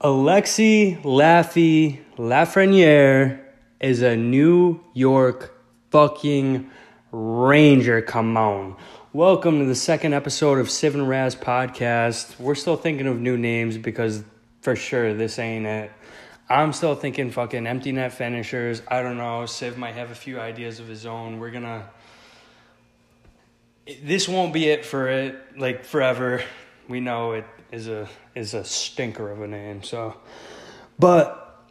Alexi Laffy Lafreniere is a New York fucking Ranger. Come on. Welcome to the second episode of and Raz podcast. We're still thinking of new names because for sure this ain't it. I'm still thinking fucking empty net finishers. I don't know. Civ might have a few ideas of his own. We're gonna. This won't be it for it, like forever. We know it is a is a stinker of a name. So, but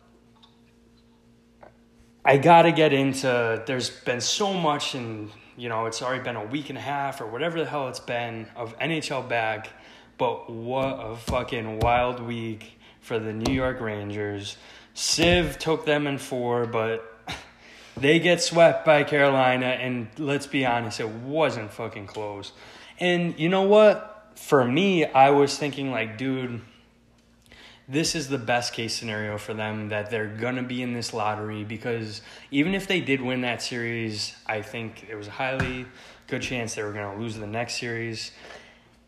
I gotta get into. There's been so much, and you know, it's already been a week and a half or whatever the hell it's been of NHL back. But what a fucking wild week for the New York Rangers. Civ took them in four, but they get swept by Carolina, and let's be honest, it wasn't fucking close. And you know what? For me, I was thinking, like, dude, this is the best case scenario for them that they're gonna be in this lottery because even if they did win that series, I think it was a highly good chance they were gonna lose the next series.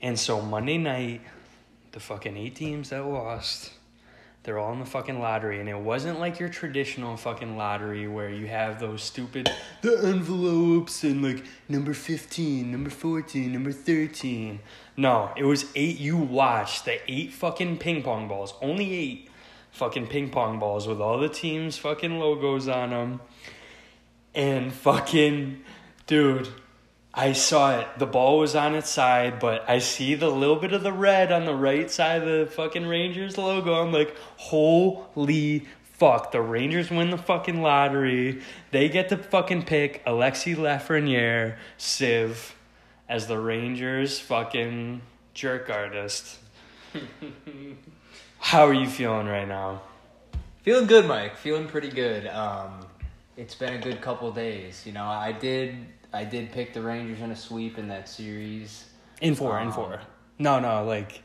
And so Monday night, the fucking eight teams that lost they're all in the fucking lottery, and it wasn't like your traditional fucking lottery where you have those stupid the envelopes and like number fifteen, number fourteen, number thirteen. No, it was eight. You watched the eight fucking ping pong balls, only eight fucking ping pong balls with all the teams' fucking logos on them, and fucking dude. I saw it. The ball was on its side, but I see the little bit of the red on the right side of the fucking Rangers logo. I'm like, holy fuck. The Rangers win the fucking lottery. They get to fucking pick Alexi Lafreniere, Civ, as the Rangers fucking jerk artist. How are you feeling right now? Feeling good, Mike. Feeling pretty good. Um, it's been a good couple days. You know, I did I did pick the Rangers in a sweep in that series. In four, in Um, four. No, no, like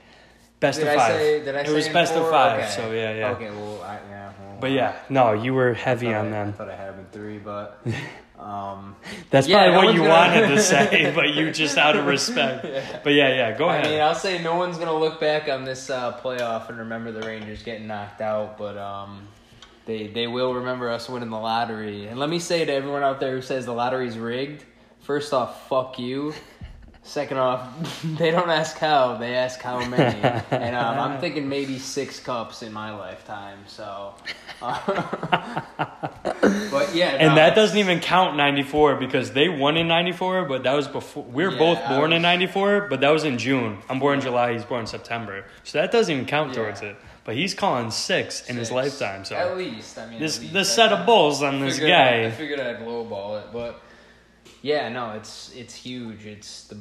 best Did of I five. say? Did I it say was in best of five, Okay. so yeah, yeah. Okay, well, I, yeah. Well, But yeah, no, you were heavy on I, I them. thought I had them in three, but um, That's Yeah, probably no what you gonna- wanted to say, but you just out of respect. But yeah, yeah, go ahead. I mean, I'll say no one's gonna look back on this uh, playoff and remember the Rangers getting knocked out, but um, they they will remember us winning the lottery. And let me say to everyone out there who says the lottery's rigged, first off, fuck you. Second off, they don't ask how, they ask how many. and um, I'm thinking maybe six cups in my lifetime. So, yeah, and no, that doesn't even count 94 because they won in 94, but that was before. We were Yeah, both I born in 94, but that was in June. I'm born in July, he's born in September. So that doesn't even count Yeah. towards it. But he's calling six, in his lifetime. So at least, I mean, this this set of bulls on this guy. I guy. figured I'd lowball it, but yeah, no, it's it's huge. It's the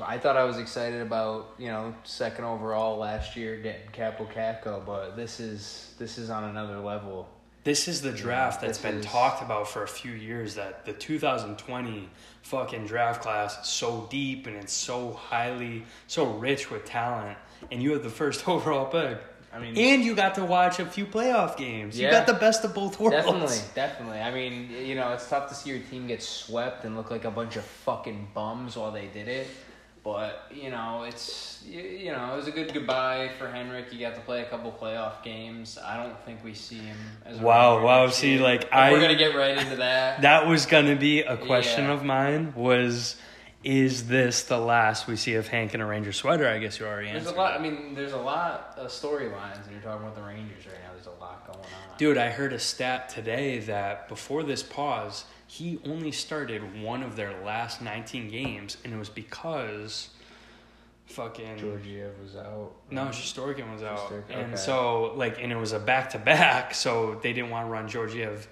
I thought I was excited about you know second overall last year getting Kaapo Kakko, but this is this is on another level. This is the draft that's this been is- talked about for a few years. That the 2020 fucking draft class is so deep and it's so highly, so rich with talent, and you have the first overall pick. I mean, And you got to watch a few playoff games. You got the best of both worlds. definitely, definitely. I mean, you know, it's tough to see your team get swept and look like a bunch of fucking bums while they did it. But you know, it's you, you know, it was a good goodbye for Henrik. He got to play a couple playoff games. I don't think we see him as Wow, wow, see, like, I- we're gonna get right into that. That was gonna be a question Yeah. of mine. Was is this the last we see of Hank in a Ranger sweater? I guess you already there's a lot. I mean, there's a lot of storylines, and you're talking about the Rangers right now. There's a lot going on. Dude, I heard a stat today that before this pause, he only started one of their last 19 games, and it was because fucking. Georgiev was out. No, Shesterkin was out. Shesterkin, And okay. so, like, and it was a back to back, so they didn't want to run Georgiev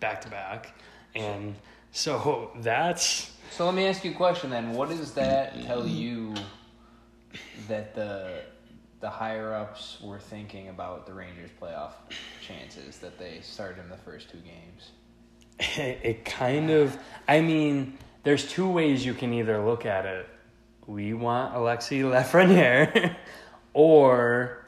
back to back. And so that's. So let me ask you a question then. What does that tell you that the the higher ups were thinking about the Rangers playoff chances that they started in the first two games? It kind of. I mean, there's two ways you can either look at it. We want Alexi Lafreniere, or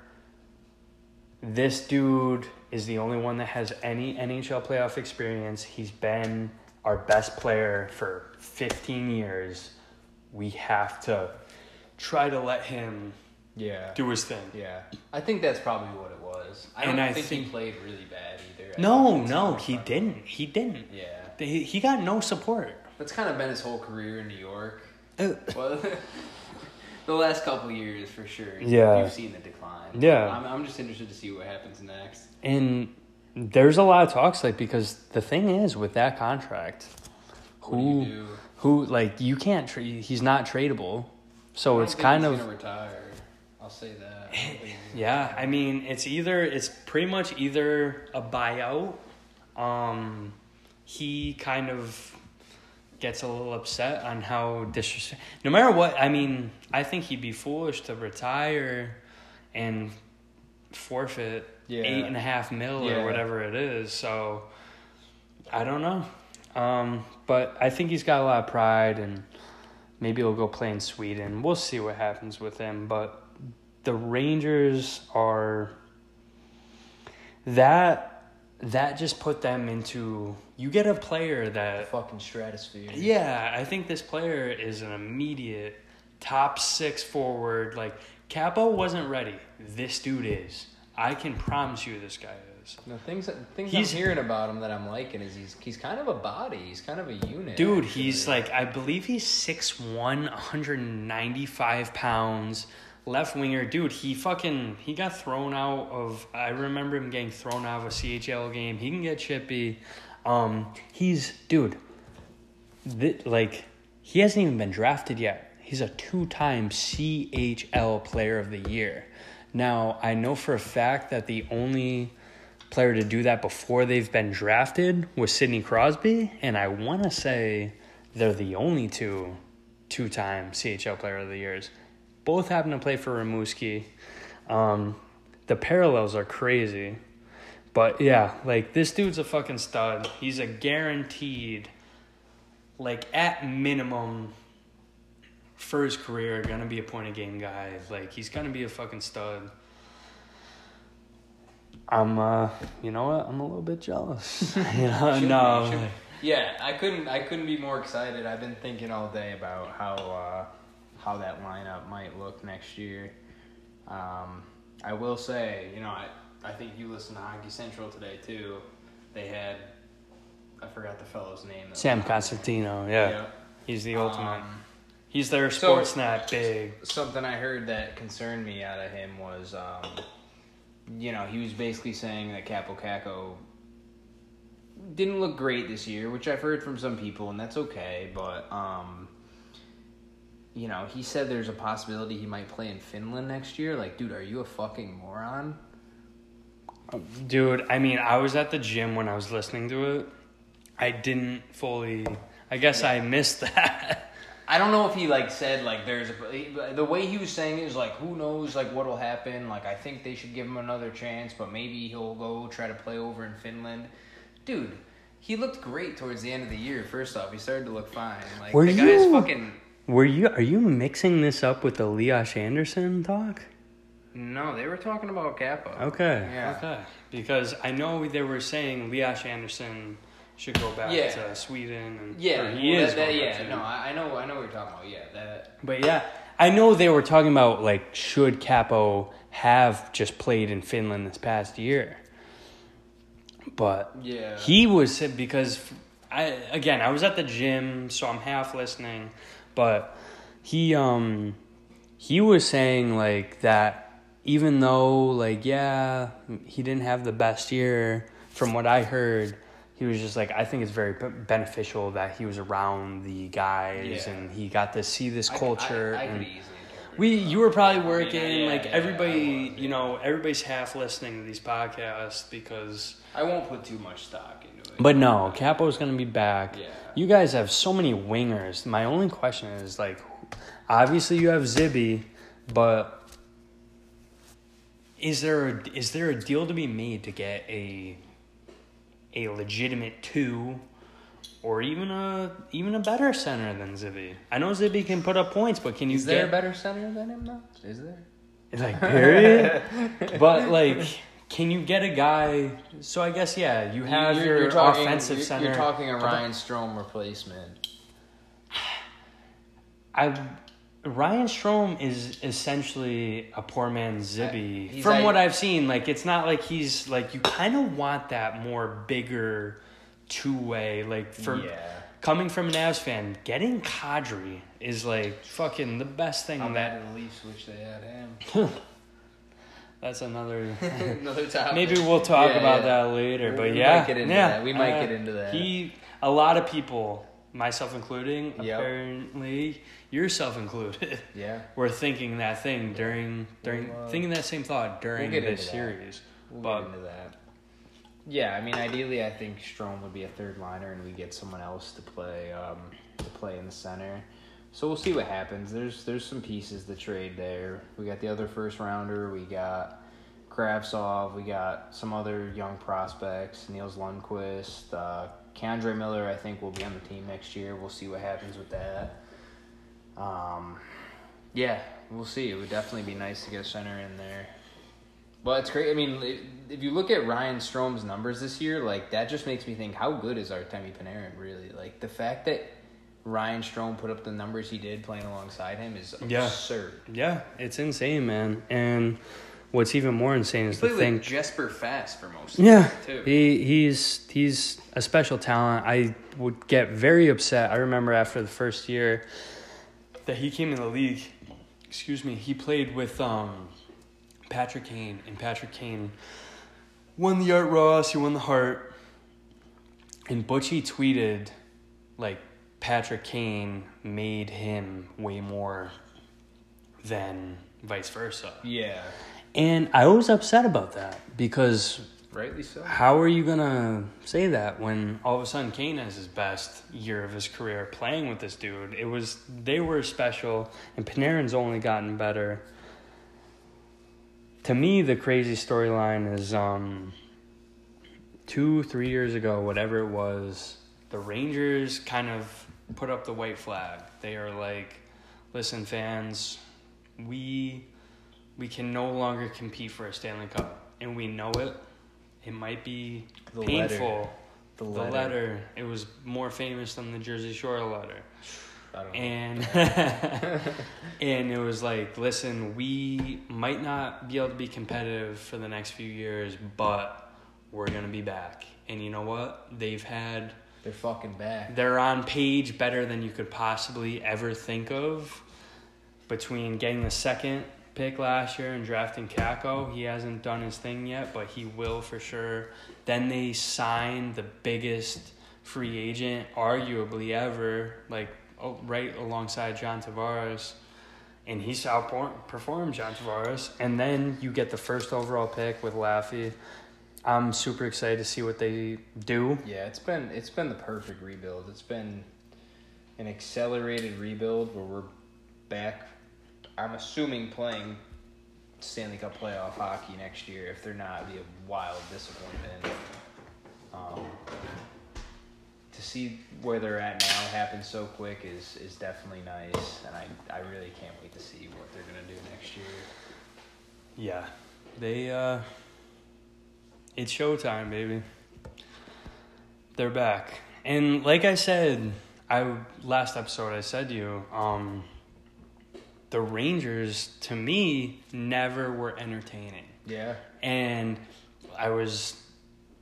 this dude is the only one that has any NHL playoff experience. He's been our best player for 15 years. We have to try to let him Yeah. do his thing. Yeah. I think that's probably what it was. I And don't I think, he played really bad either. I No, no, he didn't. He didn't. Yeah, He, he got no support. that's kind of been his whole career in New York. Uh, Well, the last couple years for sure. Yeah. you've seen the decline. Yeah. I'm, I'm just interested to see what happens next. And there's a lot of talks, like because the thing is with that contract, who you do? who like you can't trade. He's not tradable, so it's think kind he's of retire. I'll say that. I don't think he's gonna yeah. I mean, it's either it's pretty much either a buyout. Um, he kind of gets a little upset on how disrespect. No matter what, I mean, I think he'd be foolish to retire and forfeit Yeah. eight and a half mil Yeah. or whatever it is. So I don't know. Um, but I think he's got a lot of pride and maybe he'll go play in Sweden. We'll see what happens with him. But the Rangers are that that just put them into you get a player that fucking stratosphere. yeah, I think this player is an immediate top six forward. Like Kaapo wasn't ready. This dude is. I can promise you, this guy is. The things that things He's- I'm hearing about him that I'm liking is he's he's kind of a body. He's kind of a unit. Dude, actually. he's like I believe he's 6'1", 195 pounds, left winger. Dude, he fucking he got thrown out of. I remember him getting thrown out of a CHL game. He can get chippy. Um, he's dude. Th- like he hasn't even been drafted yet. He's a two-time CHL Player of the Year. Now I know for a fact that the only player to do that before they've been drafted was Sidney Crosby, and I want to say they're the only two two-time CHL Player of the Years. Both happen to play for Rimouski. Um, the parallels are crazy, but yeah, like this dude's a fucking stud. He's a guaranteed, like at minimum, for his career, gonna be a point of game guy. Like he's gonna be a fucking stud. I'm, uh, you know what? I'm a little bit jealous. you know, no, be. Yeah, I couldn't I couldn't be more excited. I've been thinking all day about how uh, how that lineup might look next year. Um, I will say, you know, I I think you listened to Hockey Central today too. They had I forgot the fellow's name. Sam Cosentino. Yeah, he's the ultimate. Um, He's their so- Sportsnet big. something I heard that concerned me out of him was, um, you know, he was basically saying that Kaapo Kakko didn't look great this year, which I've heard from some people, and that's okay. But, um, you know, he said there's a possibility he might play in Finland next year. Like, dude, are you a fucking moron? Dude, I mean, I was at the gym when I was listening to it. I didn't fully. I guess I missed that. I don't know if he like said like there's a, the way he was saying it is like who knows like what'll happen. Like I think they should give him another chance, but maybe he'll go try to play over in Finland. Dude, he looked great towards the end of the year. First off, he started to look fine. Like Were the guy's you- fucking Were you? Are you mixing this up with the Lias Andersson talk? no. They were talking about Kaapo. Okay. Yeah. Okay. Because I know they were saying Lias Andersson should go back Yeah. to Sweden, and Yeah, he well, is. that, that- yeah. No, I, I know. I know what you're talking about. Yeah, that. But yeah, I know they were talking about like should Kaapo have just played in Finland this past year. But Yeah. he was because I again I was at the gym, so I'm half listening, but he um he was saying like that even though like yeah he didn't have the best year from what I heard. He was just like, I think it's very beneficial that he was around the guys Yeah. and he got to see this culture. I, I, and- could easily. we, you were probably working yeah, like yeah, everybody. I was, you know, everybody's half listening to these podcasts because. I won't put too much stock into it. But no, Kaapo's gonna be back. Yeah. You guys have so many wingers. My only question is like, obviously you have Zibby, but is there a, is there a deal to be made to get a a legitimate two? Or even a even a better center than Zibby. I know Zibby can put up points, but can you Is there get a better center than him though? Is there? like period. but like, can you get a guy? So I guess yeah, you have You're- your you're talking- offensive you're, center. You're talking a Ryan Strome replacement. I Ryan Strom is essentially a poor man's uh, Zibby. he's From like- what I've seen, like it's not like he's like you kind of want that more bigger two way. Like for yeah. coming from an Avs fan, getting Kadri is like fucking the best thing I'm that. at the Leafs wish they had him. That's another. Another topic. Maybe we'll talk Yeah, about yeah. that later. But we yeah, might get into yeah, that. We might uh, get into that. He, a lot of people, myself including, Yep. apparently yourself included, Yeah. were thinking that thing during during We'll, uh, thinking that same thought during get this series. We'll But- get into that. Yeah, I mean, ideally, I think Strome would be a third liner, and we get someone else to play um, to play in the center. So we'll see what happens. There's there's some pieces to trade there. We got the other first rounder. We got Kravtsov. We got some other young prospects. Nils Lundkvist. Uh, Miller, I think, will be on the team next year. We'll see what happens with that. Um, yeah, we'll see. It would definitely be nice to get a center in there. Well, it's great. I mean, if you look at Ryan Strome's numbers this year, like that just makes me think, how good is Artemi Panarin really? Like the fact that Ryan Strome put up the numbers he did playing alongside him is Yeah. absurd. Yeah, it's insane, man. And what's even more insane is He played think Jesper Fast for most. Yeah, he he's he's a special talent. I would get very upset. I remember after the first year that he came in the league. Excuse me. He played with um, Patrick Kane, and Patrick Kane won the Art Ross. He won the Hart, and Butchie tweeted like Patrick Kane made him way more than vice versa. yeah, And I was upset about that because rightly so. how are you gonna say that when all of a sudden Kane has his best year of his career playing with this dude? It was they were special, and Panarin's only gotten better. To me, the crazy storyline is um, two, three years ago, whatever it was, the Rangers kind of put up the white flag. They are like, "Listen, fans, we we can no longer compete for a Stanley Cup, and we know it. It might be The painful. The The letter. letter. It was more famous than the Jersey Shore letter. I don't know. And and it was like, listen, we might not be able to be competitive for the next few years, but we're gonna be back. And you know what? They've had They're fucking back. they're on page better than you could possibly ever think of. Between getting the second pick last year and drafting Kakko, he hasn't done his thing yet, but he will for sure. Then they signed the biggest free agent, arguably ever, like oh, right alongside John Tavares, and he's outperformed John Tavares. And then you get the first overall pick with Laffy. I'm super excited to see what they do. Yeah, it's been it's been the perfect rebuild. It's been an accelerated rebuild where we're back. I'm assuming playing Stanley Cup playoff hockey next year. If they're not, it'd be a wild disappointment. Um, to see where they're at now happen so quick is is definitely nice, and I I really can't wait to see what they're gonna do next year. Yeah, they. uh It's showtime, baby. They're back, and like I said, I last episode I said to you, um, the Rangers to me never were entertaining, Yeah, and I was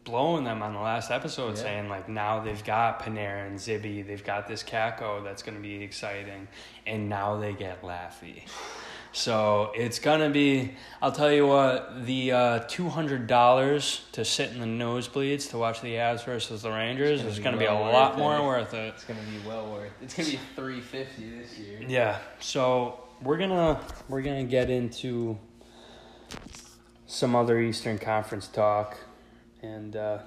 blowing them on the last episode, Yeah. saying like now they've got Panarin and Zibby, they've got this Kakko that's going to be exciting, and now they get Laffy. So it's gonna be. I'll tell you what. The uh, two hundred dollars to sit in the nosebleeds to watch the Avs versus the Rangers gonna is be gonna be a lot more it. worth it. it's gonna be well worth. It. It's gonna be three fifty this year. Yeah. So we're gonna we're gonna get into some other Eastern Conference talk, and uh,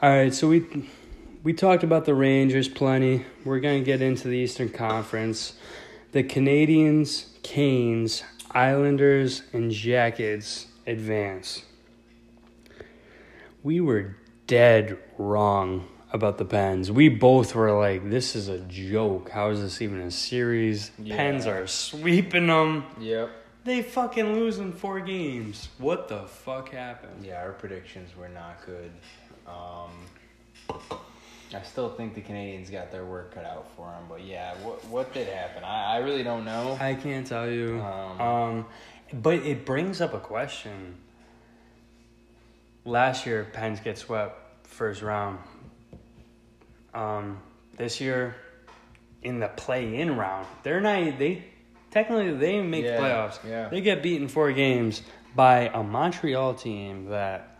all right. So we we talked about the Rangers plenty. We're gonna get into the Eastern Conference. The Canadiens, Canes, Islanders, and Jackets advance. We were dead wrong about the Pens. We both were like, "This is a joke. How is this even a series?" Yeah. Pens are sweeping them. Yep. They fucking lose in four games. What the fuck happened? Yeah, our predictions were not good. Um, I still think the Canadiens got their work cut out for them, but yeah, what what did happen? I, I really don't know. I can't tell you. Um, Um, but it brings up a question. Last year, Pens get swept first round. Um, this year, in the play-in round, they're not. They technically they make Yeah, the playoffs. yeah. They get beaten four games by a Montreal team that.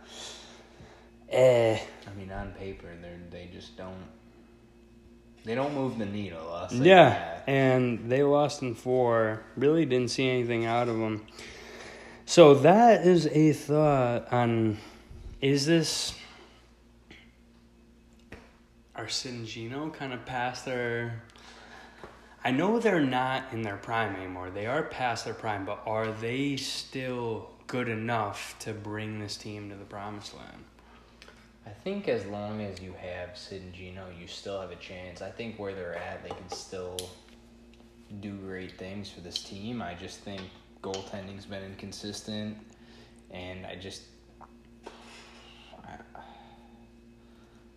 Eh, I mean, on paper, they they just don't. They don't move the needle. Yeah, that. and they lost in four. Really didn't see anything out of them. So that is a thought on: is this are Sid and Gino kind of past their? I know they're not in their prime anymore. They are past their prime, but are they still good enough to bring this team to the promised land? I think as long as you have Sid and Gino, you still have a chance. I think where they're at, they can still do great things for this team. I just think goaltending's been inconsistent, and I just. I,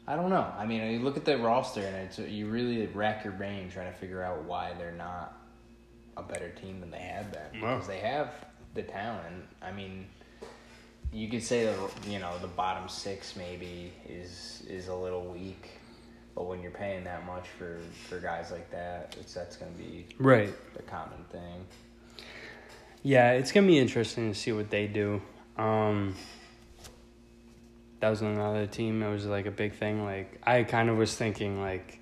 I don't know. I mean, you look at the roster, and it's you really rack your brain trying to figure out why they're not a better team than they have been because they have the talent. I mean, you could say that you know the bottom six maybe is is a little weak, but when you're paying that much for for guys like that, it's that's going to be Right. the common thing. Yeah, it's gonna be interesting to see what they do. Um, that was another team. It was like a big thing. Like I kind of was thinking, like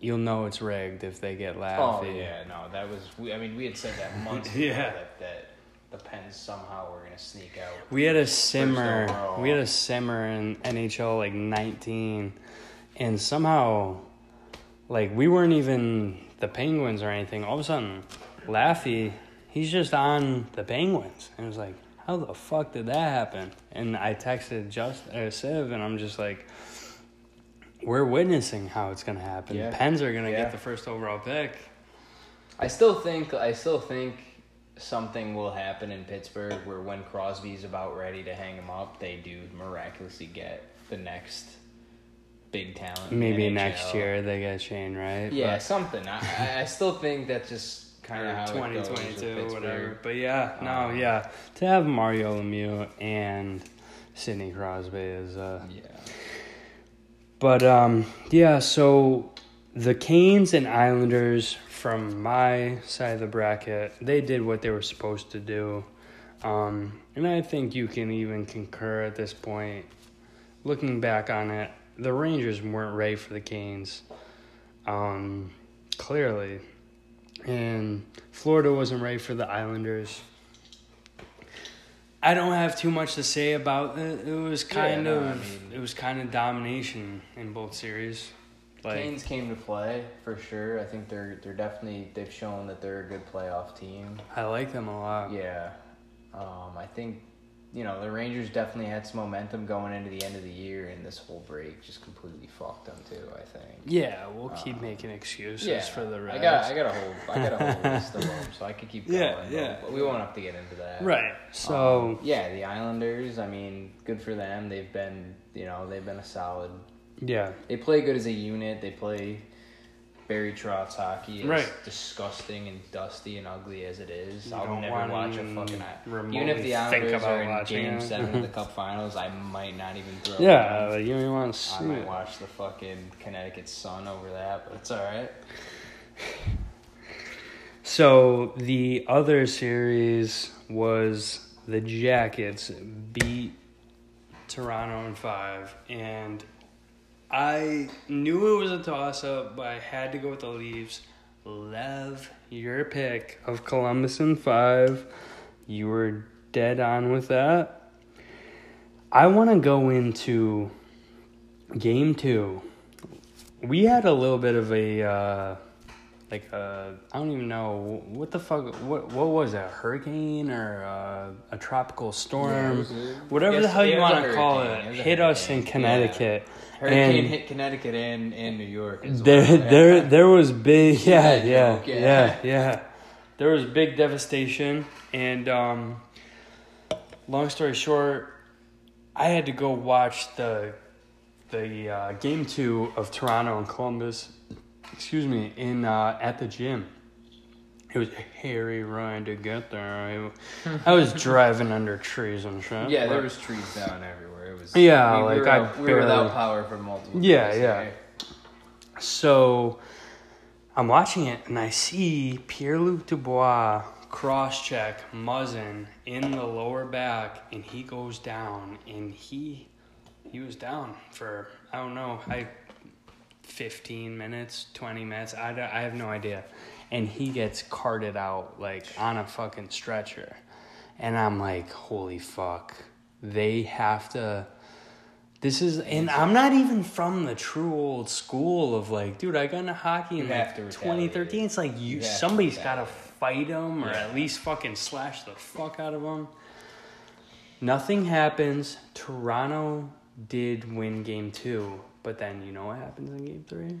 you'll know it's rigged if they get laughed. Oh yeah, no, that was. We, I mean, we had said that months ago Yeah. that that the Pens somehow were going to sneak out. We had a simmer. We had a simmer in NHL like nineteen, and somehow, like we weren't even the Penguins or anything. All of a sudden, Laffy, he's just on the Penguins, and it was like, how the fuck did that happen? And I texted just uh, Civ, and I'm just like, we're witnessing how it's gonna happen. Yeah. Pens are gonna Yeah. get the first overall pick. I still think I still think something will happen in Pittsburgh where when Crosby's about ready to hang him up, they do miraculously get the next big talent. Maybe next year they get Shane, right? Yeah, But- something. I, I- still think that's just kind of how twenty it goes with whatever. But yeah, no, Um, yeah. To have Mario Lemieux and Sidney Crosby is uh Yeah. but um yeah, so the Canes and Islanders from my side of the bracket, they did what they were supposed to do. Um and I think you can even concur at this point. Looking back on it, the Rangers weren't ready for the Canes. Um clearly. And Florida wasn't ready for the Islanders. I don't have too much to say about it. It was kind no, of I mean- it was kind of domination in both series. Like Canes came to play for sure. I think they're they're definitely they've shown that they're a good playoff team. I like them a lot. Yeah. Um, I think, you know, the Rangers definitely had some momentum going into the end of the year, and this whole break just completely fucked them too. I think. Yeah, we'll keep Um, making excuses Yeah, for the Reds. I got, I got a whole, I got a whole list of them, so I could keep going. Yeah, but- yeah. But we won't have to get into that. right. So Um, yeah, the Islanders. I mean, good for them. They've been, you know, they've been a solid. Yeah, They play good as a unit. They play Barry Trotz hockey. As Right. disgusting and dusty and ugly as it is. You I'll never watch a fucking. Even if the Islanders are in Game it. Seven of the Cup Finals, I might not even throw. yeah. like, uh, you don't want to I might it. watch the fucking Connecticut Sun over that, but it's all right. So the other series was the Jackets beat Toronto in five, and I knew it was a toss up, but I had to go with the Leafs. Lev, your pick of Columbus in five. You were dead on with that. I want to go into game two. We had a little bit of a. Uh, like uh I don't even know what the fuck what what was it a hurricane or uh, a tropical storm whatever Yes, the hell you want to call it, It hit us in hurricane, Connecticut Hurricane and hit Connecticut and, and New York. As there well. there there was big yeah yeah joke, yeah yeah. yeah there was big devastation and um long story short I had to go watch the the uh, game two of Toronto and Columbus. Excuse me, in uh, at the gym. It was a hairy ride to get there. I, I was driving under trees and shit. Yeah, there was trees down everywhere. It was Yeah, we, we like, were, I out- we were without power for multiple. Yeah, days, yeah. right? So I'm watching it and I see Pierre Luc Dubois cross check Muzzin in the lower back and he goes down and he he was down for I don't know I 15 minutes 20 minutes I, I have no idea and he gets carted out like on a fucking stretcher and I'm like holy fuck they have to this is, and I'm not even from the true old school of like, dude, I got into hockey in You like 2013. It's like you, You somebody's got to fight them or Yeah. at least fucking slash the fuck out of them. Nothing happens. Toronto did win game two, but then you know what happens in game three?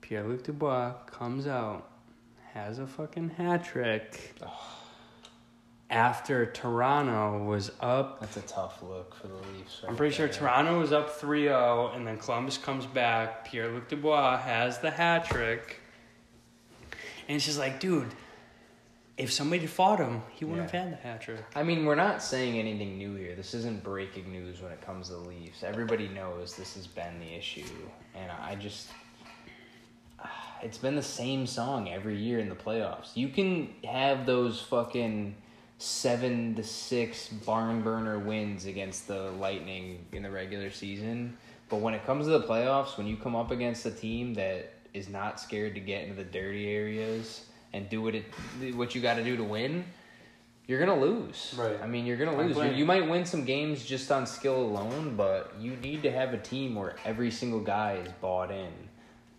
Pierre Luc Dubois comes out, has a fucking hat trick. After Toronto was up That's a tough look for the Leafs. I'm right pretty sure. Toronto was up 3 0, and then Columbus comes back. Pierre Luc Dubois has the hat trick. And it's just like, dude, if somebody had fought him, he wouldn't Yeah. have had the hat trick. I mean, we're not saying anything new here. This isn't breaking news when it comes to the Leafs. Everybody knows this has been the issue, and I just. It's been the same song every year in the playoffs. You can have those fucking seven to six barn burner wins against the Lightning in the regular season, but when it comes to the playoffs, when you come up against a team that is not scared to get into the dirty areas and do what it what you got to do to win, you're gonna lose. Right. I mean, you're gonna lose. You, you might win some games just on skill alone, but you need to have a team where every single guy is bought in.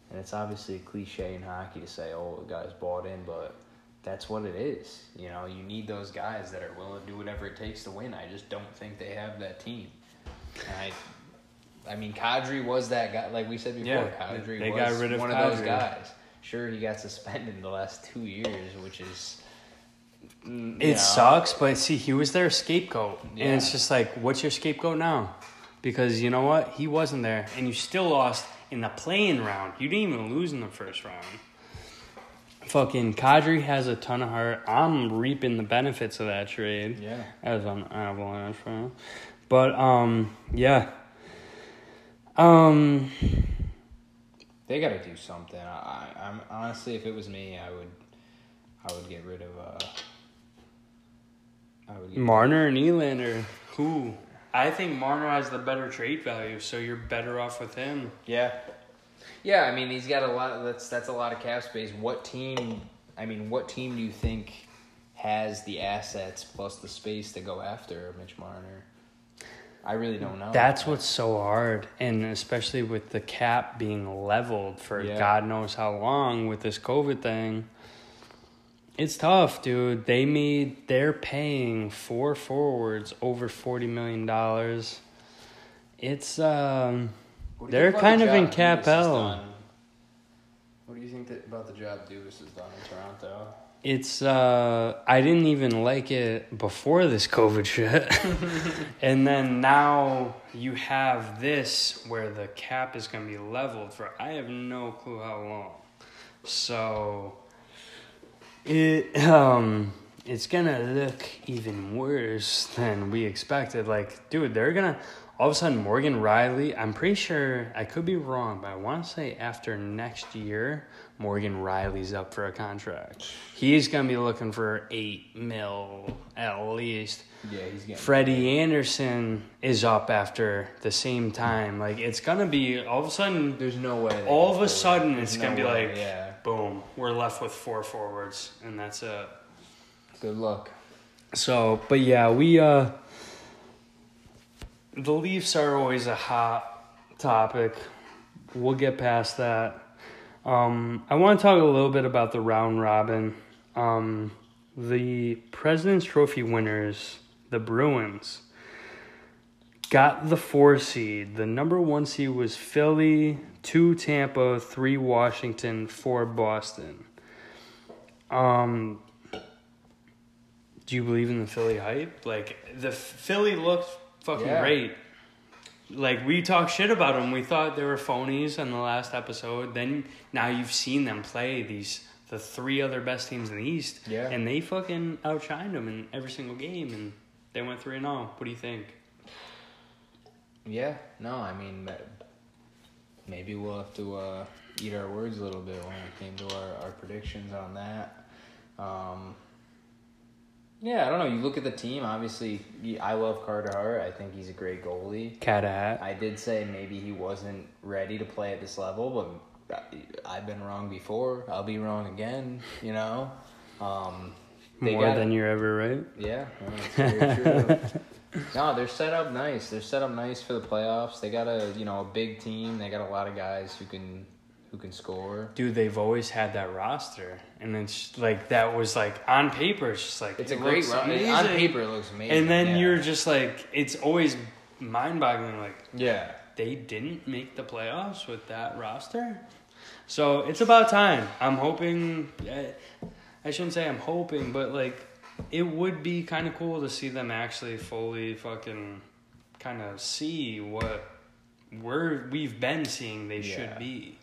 And it's obviously a cliche in hockey to say, "Oh, the guy's bought in," but that's what it is. You know, you need those guys that are willing to do whatever it takes to win. I just don't think they have that team. And I, I mean, Kadri was that guy. Like we said before, Yeah, Kadri they was got rid of one of those guys. Sure, he got suspended in the last two years, which is. mm, It know, sucks, but see, he was their scapegoat. And it's just like, what's your scapegoat now? Because you know what? He wasn't there, and you still lost in the play-in round. You didn't even lose in the first round. Fucking Kadri has a ton of heart. I'm reaping the benefits of that trade. Yeah. as an Avalanche fan. But um, yeah. Um, They got to do something. I, I, I'm honestly, if it was me, I would, I would get rid of. Uh, I would. Get, Marner and Nylander. Who? I think Marner has the better trade value, so you're better off with him. yeah. Yeah, I mean, he's got a lot. That's that's a lot of cap space. What team? I mean, what team do you think has the assets plus the space to go after Mitch Marner? I really don't know. That's what's so hard, and especially with the cap being leveled for Yeah. God knows how long with this COVID thing. It's tough, dude. They made they're paying four forwards over forty million dollars. It's um What do you they're kind of in cap hell. What do you think that, about the job Dubas has done in Toronto? It's uh I didn't even like it before this COVID shit. and then now you have this where the cap is gonna be leveled for I have no clue how long. So it um it's gonna look even worse than we expected. Like, dude, they're gonna all of a sudden Morgan Rielly. I'm pretty sure I could be wrong, but I want to say after next year, Morgan Rielly's up for a contract. He's gonna be looking for eight mil at least. Yeah, he's getting. Freddie Andersen is up after the same time. Like, it's gonna be all of a sudden. There's no way. All of a sudden, There's it's gonna no be way, like, yeah. boom, we're left with four forwards, and that's it. Good luck. So, but yeah, we uh the Leafs are always a hot topic. We'll get past that. Um I want to talk a little bit about the round robin. Um the President's Trophy winners, the Bruins, got the 4 seed. The number 1 seed was Philly, 2 Tampa, 3 Washington, 4 Boston. Um do you believe in the Philly hype? Like the Philly looked fucking Yeah. great. Like we talked shit about them. We thought they were phonies in the last episode. Then now you've seen them play these the three other best teams in the East. Yeah. And they fucking outshined them in every single game, and they went three and zero. What do you think? Yeah, no, I mean, maybe we'll have to uh, eat our words a little bit when it came to our, our predictions on that. Um, yeah, I don't know. You look at the team, obviously, I love Carter Hart. I think he's a great goalie. Cat hat. I did say maybe he wasn't ready to play at this level, but I- I've been wrong before. I'll be wrong again, you know? Um, they More than you're ever right. yeah, no, that's very true. no, they're set up nice. They're set up nice for the playoffs. They got a you know a big team. They got a lot of guys who can who can score. Dude, they've always had that roster, and it's like that was like on paper. It's just like It's it a great roster. On paper, it looks amazing. And then yeah. you're just like, it's always mind-boggling. Like yeah. they didn't make the playoffs with that roster, so it's about time. I'm hoping. I, I shouldn't say I'm hoping, but like it would be kind of cool to see them actually fully fucking kind of see what we're we've been seeing they should be.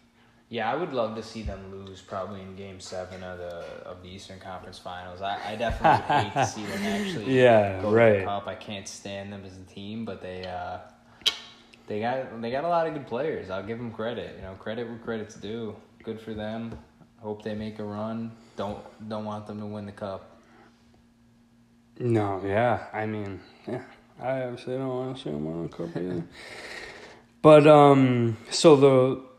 Yeah, I would love to see them lose probably in Game Seven of the of the Eastern Conference Finals. I, I definitely would hate to see them actually Yeah, go to right. the cup. I can't stand them as a team, but they uh, they got they got a lot of good players. I'll give them credit. You know, credit where credit's due. Good for them. Hope they make a run. Don't don't want them to win the cup. No, yeah. I mean, yeah. I obviously don't want to see him on a cup either. but um, so the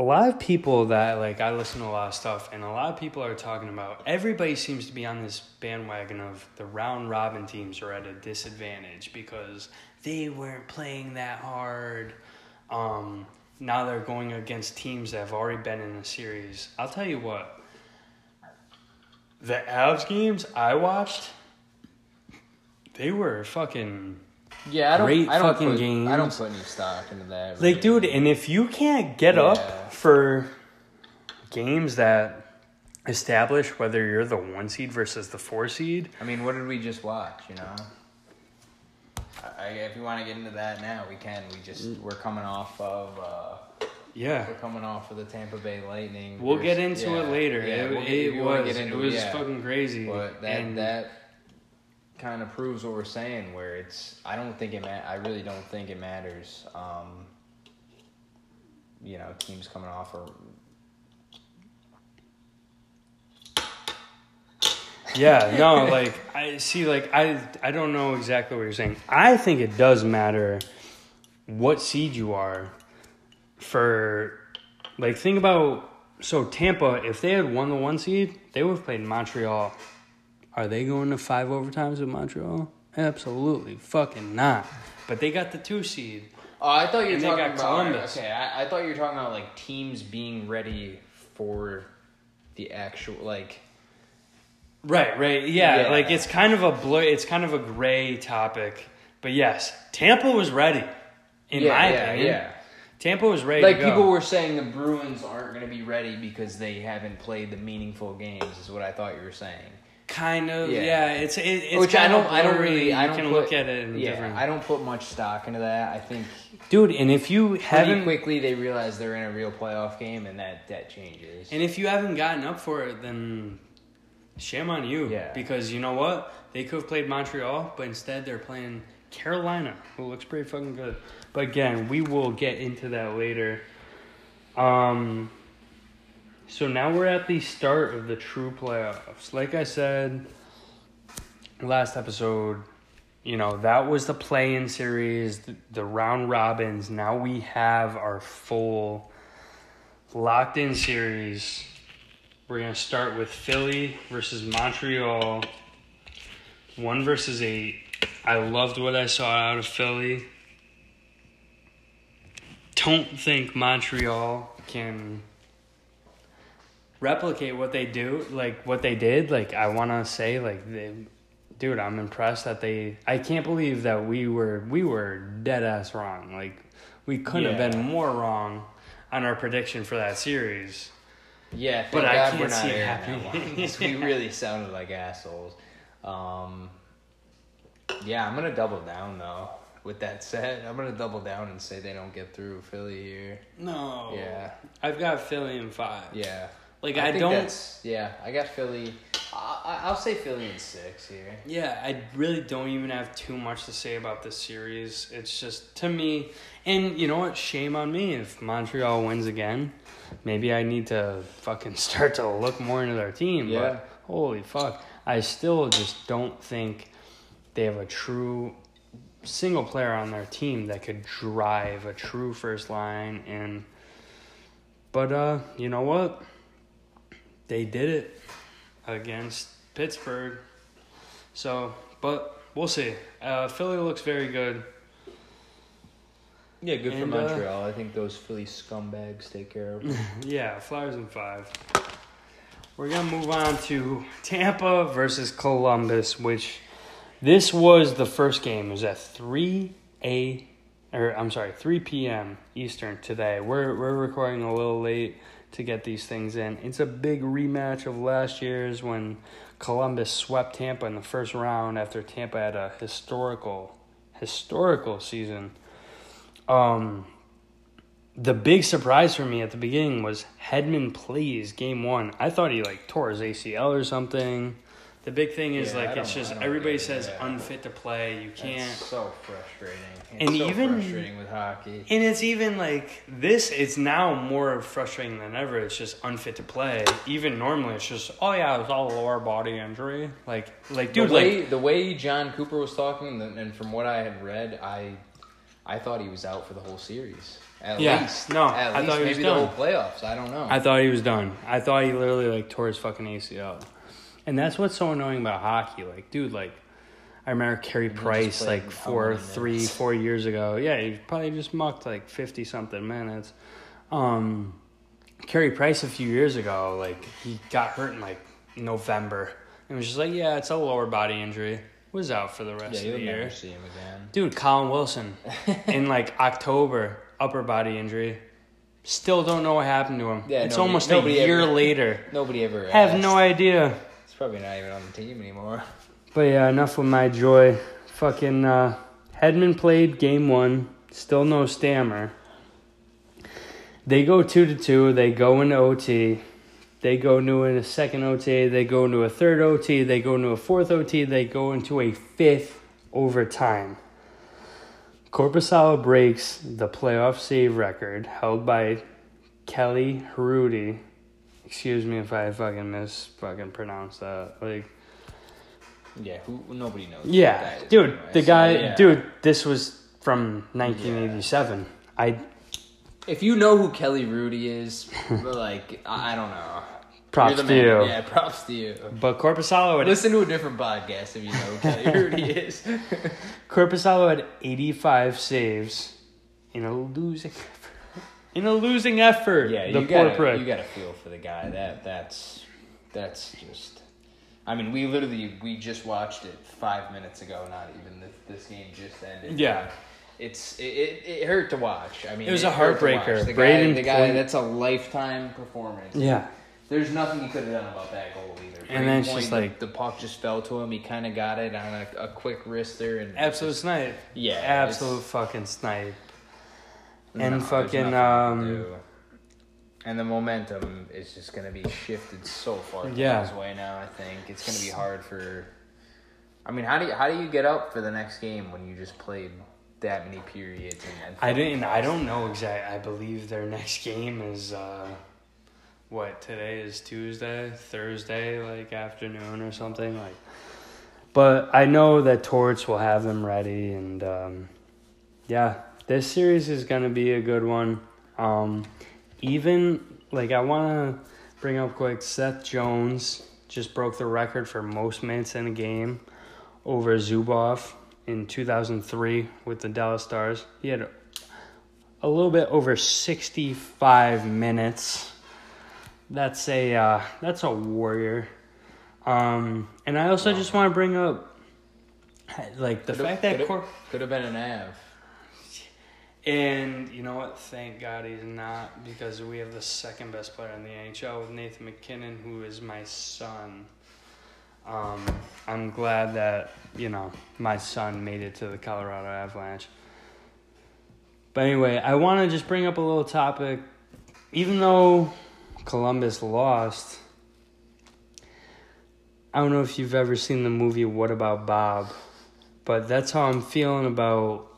a lot of people that like I listen to a lot of stuff, and a lot of people are talking about. Everybody seems to be on this bandwagon of the round robin teams are at a disadvantage because they weren't playing that hard. Um, now they're going against teams that have already been in the series. I'll tell you what. The Avs games I watched, they were fucking Yeah, I don't. Great I don't fucking put, games. I don't put any stock into that. like, dude. And if you can't get Yeah. up for games that establish whether you're the one seed versus the four seed, I mean, what did we just watch? You know, I, if you want to get into that now, we can. We just Mm. we're coming off of uh, yeah, we're coming off of the Tampa Bay Lightning. we'll versus- get into yeah, it later. Yeah, it we'll get- it was into it was fucking crazy. But that and that kind of proves what we're saying. Where it's, I don't think it. Ma- I really don't think it matters. Um, you know, teams coming off or Yeah, no, like I see like I I don't know exactly what you're saying. I think it does matter what seed you are for like think about so Tampa, if they had won the one seed, they would have played Montreal. Are they going to five overtimes with Montreal? Absolutely fucking not. But they got the two seed. Oh, I thought you were talking about Columbus. Okay, I, I thought you were talking about like teams being ready for the actual like. Right, right. Yeah, Yeah. like it's kind of a blur it's kind of a gray topic. But yes, Tampa was ready. In yeah, my yeah, opinion. yeah. Tampa was ready Like people were saying, the Bruins aren't going to be ready because they haven't played the meaningful games. Is what I thought you were saying. Kind of, Yeah. yeah. it's it, it's Which I don't. I don't really. I don't can put, look at it in yeah, different. I don't put much stock into that. I think Dude, and if you haven't, quickly they realize they're in a real playoff game, and that that changes. and if you haven't gotten up for it, then shame on you. Yeah. Because you know what, they could have played Montreal, but instead they're playing Carolina, who looks pretty fucking good. But again, we will get into that later. Um. So now we're at the start of the true playoffs. Like I said last episode, you know, that was the play in series, the, the round robins. Now we have our full locked in series. We're going to start with Philly versus Montreal. One versus eight. I loved what I saw out of Philly. Don't think Montreal can replicate what they do, like what they did. Like I want to say, like they, dude, I'm impressed that they. I can't believe that we were we were dead ass wrong. Like we couldn't have been more wrong on our prediction for that series. yeah, thank but I can't we're not see it happening. we really sounded like assholes. Um, yeah, I'm gonna double down though. with that said, I'm gonna double down and say they don't get through Philly here. No. Yeah. I've got Philly in five. Yeah. Like I, think don't. Yeah, I got Philly. I, I- I'll say Philly in six here. Yeah, I really don't even have too much to say about this series. It's just to me, and you know what? Shame on me if Montreal wins again. Maybe I need to fucking start to look more into their team. Yeah. But holy fuck, I still just don't think they have a true single player on their team that could drive a true first line. And but uh, you know what? They did it against Pittsburgh. So, but we'll see. Uh, Philly looks very good. Yeah, good And, for uh, Montreal. I think those Philly scumbags take care of. Them. Yeah, Flyers in five. We're gonna move on to Tampa versus Columbus, which this was the first game. It was at three a, or I'm sorry, three p.m. Eastern today. We're we're recording a little late to get these things in. It's a big rematch of last year's when Columbus swept Tampa in the first round after Tampa had a historical historical season. Um, the big surprise for me at the beginning was Hedman plays game one. I thought he like tore his ACL or something. The big thing is Yeah, like it's just everybody it, says yeah. unfit to play. You can't. That's so frustrating. It's And so even- frustrating with hockey. And it's even like this. It's now more frustrating than ever. It's just unfit to play. Even normally, it's just oh yeah, it's all lower body injury. Like like dude, the way like the way Jon Cooper was talking, and and from what I had read, I I thought he was out for the whole series. At Yeah, least, no, at I least thought he was maybe done. the whole playoffs. I don't know. I thought he was done. I thought he literally like tore his fucking ACL. And that's what's so annoying about hockey. Like, dude, like I remember Carey Price like four, three, four years ago. Yeah, he probably just mucked like fifty something minutes. Um Carey Price a few years ago, like he got hurt in like November. And was just like, yeah, it's a lower body injury. Was out for the rest yeah, of you'll the never year. see him again. Dude, Colin Wilson in like October, upper body injury. Still don't know what happened to him. Yeah, it's nobody- almost a year ever- later. Nobody ever Have asked. no idea. Probably not even on the team anymore. But yeah, enough with my joy. Fucking uh, Hedman played game one. Still no stammer. They go two to two. They go into OT. They go into a second OT. They go into a third OT. They go into a fourth OT. They go into a fifth overtime. Korpisalo breaks the playoff save record held by Kelly Hrudey. Excuse me if I fucking mis fucking pronounce that. Like Yeah, who nobody knows. yeah, that is dude, anyway, the so, guy, yeah. dude, this was from 1987. I If you know who Kelly Hrudey is, like I I don't know. props to you. Yeah, props to you. But Korpisalo had Listen to a different podcast if you know who Kelly Hrudey is. Korpisalo had 85 saves in a losing in a losing effort. Yeah, the you poor gotta prick. you gotta feel for the guy. That that's that's just. I mean, we literally we just watched it five minutes ago. Not even this, this game just ended. Yeah. It's it, it, it hurt to watch. I mean, It was a heartbreaker. The Brayden guy, the guy, Point- that's a lifetime performance. yeah, There's nothing he could have done about that goal either. And then it's just like- the, the puck just fell to him. He kind of got it on a, a quick there and absolute snipe. yeah, Absolute fucking snipe. And fucking, um, and the momentum is just gonna be shifted so far Yeah. his way now. I think it's gonna be hard for. I mean, how do you, how do you get up for the next game when you just played that many periods? And, and I didn't. I don't know exactly. I believe their next game is uh, what today is Tuesday, Thursday, like afternoon or something like. But I know that Torts will have them ready, and um, yeah, this series is gonna be a good one. Um, even like I want to bring up quick, Seth Jones just broke the record for most minutes in a game over Zubov in 2003 with the Dallas Stars. He had a little bit over 65 minutes. That's a uh, that's a warrior. Um, and I also just want to bring up like the fact that could Cor- could have been an Av. and you know what? Thank God he's not because we have the second best player in the NHL with Nathan MacKinnon, who is my son. Um, I'm glad that you know my son made it to the Colorado Avalanche. But anyway, I want to just bring up a little topic. Even though Columbus lost, I don't know if you've ever seen the movie What About Bob, but that's how I'm feeling about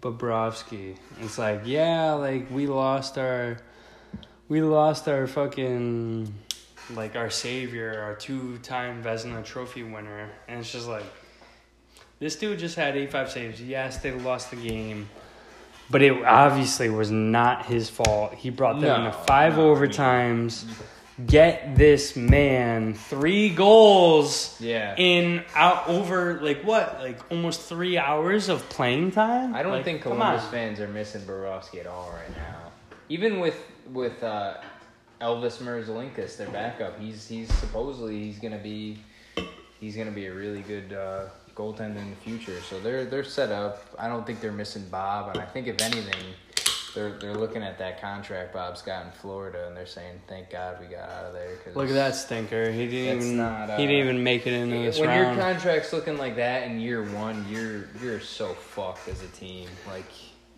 Bobrovsky. It's like, yeah, like we lost our we lost our fucking like our savior, our two-time Vezina Trophy winner, and it's just like this dude just had 85 saves. Yes, they lost the game. But it obviously was not his fault. He brought them No, into five no, I mean- overtimes. Get this man three goals Yeah. in out over like what like almost three hours of playing time. I don't Like, think Columbus fans are missing Bobrovsky at all right now. Even with with uh, Elvis Merzlikins, their backup, he's he's supposedly he's gonna be he's gonna be a really good uh, goaltender in the future. So they're they're set up. I don't think they're missing Bob, and I think if anything, they're they're looking at that contract Bob's got in Florida, and they're saying, "Thank God we got out of there." Cause Look at that stinker. He didn't even not, uh, he didn't even make it into this when round. your contract's looking like that in year one, you're you're so fucked as a team. Like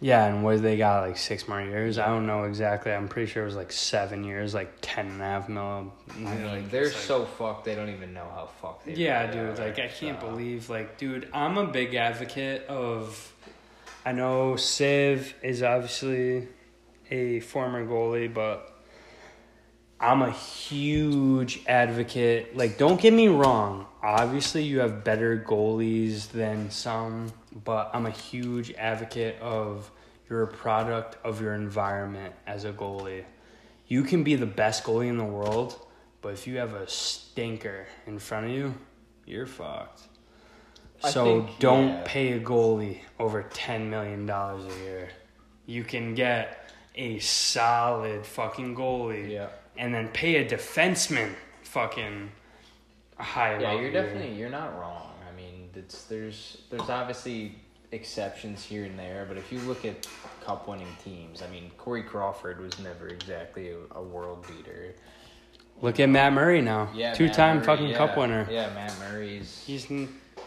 yeah, and what they got like six more years. I don't know exactly. I'm pretty sure it was like seven years, like ten and a half mil. Like, they're like- so fucked. They don't even know how fucked they. Yeah, dude. are. Like I can't So, believe like dude, I'm a big advocate of I know Civ is obviously a former goalie, but I'm a huge advocate. Like don't get me wrong. Obviously you have better goalies than some, but I'm a huge advocate of you're a product of your environment as a goalie. You can be the best goalie in the world, but if you have a stinker in front of you, you're fucked. I So think, don't yeah. pay a goalie over ten million dollars a year. You can get a solid fucking goalie, Yeah. and then pay a defenseman fucking high. Yeah, you're definitely you're not wrong. I mean, it's there's there's obviously exceptions here and there, but if you look at cup winning teams, I mean, Corey Crawford was never exactly a, a world beater. Look at Matt Murray now, Yeah, two Matt time Murray, fucking yeah, cup winner. Yeah, Matt Murray's. He's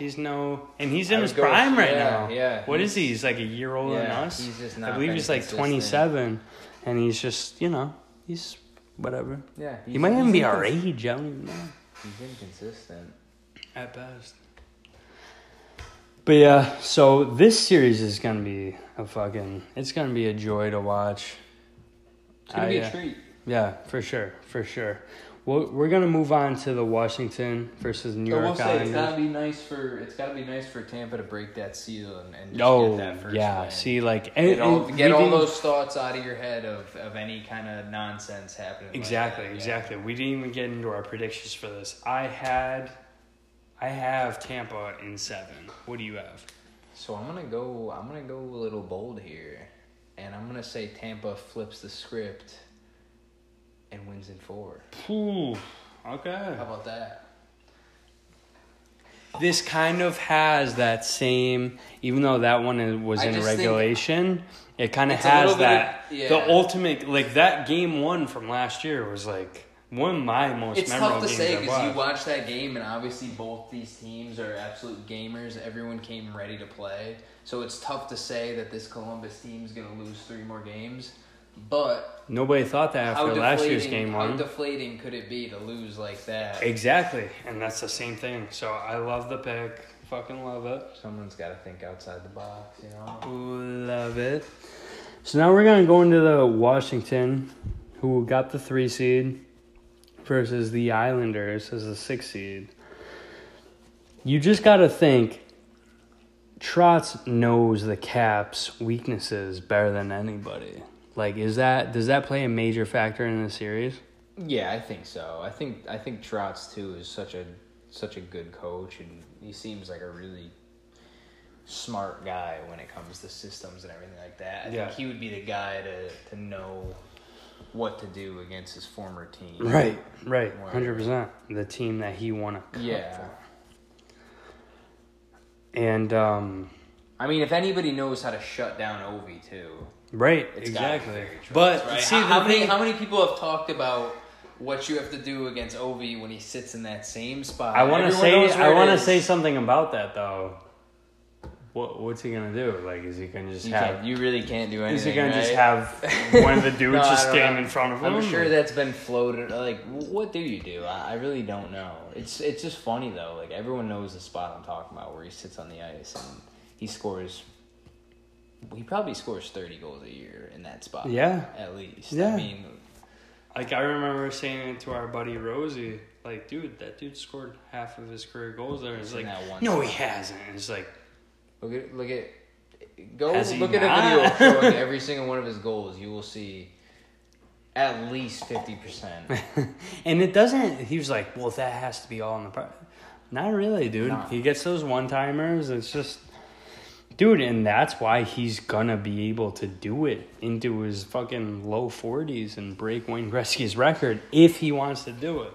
he's no, and he's in his prime right yeah, now. yeah, What is he? He's like a year older than us. he's just I believe he's like twenty seven, and he's just you know he's whatever. Yeah, he might even be our age. I don't even know. He's inconsistent. At best. But yeah, so this series is gonna be a fucking. It's gonna be a joy to watch. It's gonna I, be uh, a treat. Yeah, for sure, for sure. Well, we're gonna move on to the Washington versus New will York say it's Islanders. gotta be nice for it's gotta be nice for Tampa to break that seal and, and just Oh get that first yeah, win. see, like and, get all, get all those thoughts out of your head of, of any kind of nonsense happening. like Exactly, yeah. exactly. We didn't even get into our predictions for this. I had, I have Tampa in seven. What do you have? So I'm gonna go. I'm gonna go a little bold here, and I'm gonna say Tampa flips the script and wins in four. Ooh, okay. How about that? This kind of has that same, even though that one was I in regulation. It kind of has little bit that. of- yeah. The ultimate, like that game one from last year was like one of my most It's memorable tough to games say because you watch that game, and obviously both these teams are absolute gamers. Everyone came ready to play, so it's tough to say that this Columbus team is gonna lose three more games. But Nobody thought that how after last year's deflating, game how one. deflating could it be to lose like that? Exactly, and that's the same thing. So I love the pick. Fucking love it. Someone's got to think outside the box, you know. Love it. So now we're gonna go into the Washington, who got the three seed, versus the Islanders as the six seed. You just gotta think. Trotz knows the Caps' weaknesses better than anybody. Like, is that does that play a major factor in the series? Yeah, I think so. I think I think Trotz too is such a such a good coach, and he seems like a really smart guy when it comes to systems and everything like that. I Yeah. think he would be the guy to to know what to do against his former team. Right, right, hundred percent. The team that he won a Yeah. for. And um, I mean, if anybody knows how to shut down Ovi too, right, it's exactly. But right? see, how, how many how many people have talked about what you have to do against Ovi when he sits in that same spot. I want to say I want to say something about that though. What what's he gonna do? Like, is he gonna just You, have? you really can't do anything. Is he gonna just have one of the dudes No, just stand know. in front of him? I'm sure that's been floated. Like, what do you do? I, I really don't know. It's it's just funny though. Like everyone knows the spot I'm talking about, where he sits on the ice and he scores. He probably scores thirty goals a year in that spot. Yeah. at least. Yeah. I mean, Like I remember saying it to our buddy Rosie, like, dude, that dude scored half of his career goals there. It's like, that one no, he hasn't. It's like, look at look at. Go Has he look at a video showing every single one of his goals. You will see at least fifty percent. and it doesn't. He was like, well, that has to be all in the part. Not really, dude. Nah. He gets those one timers. It's just, dude, and that's why he's gonna be able to do it into his fucking low forties and break Wayne Gretzky's record if he wants to do it.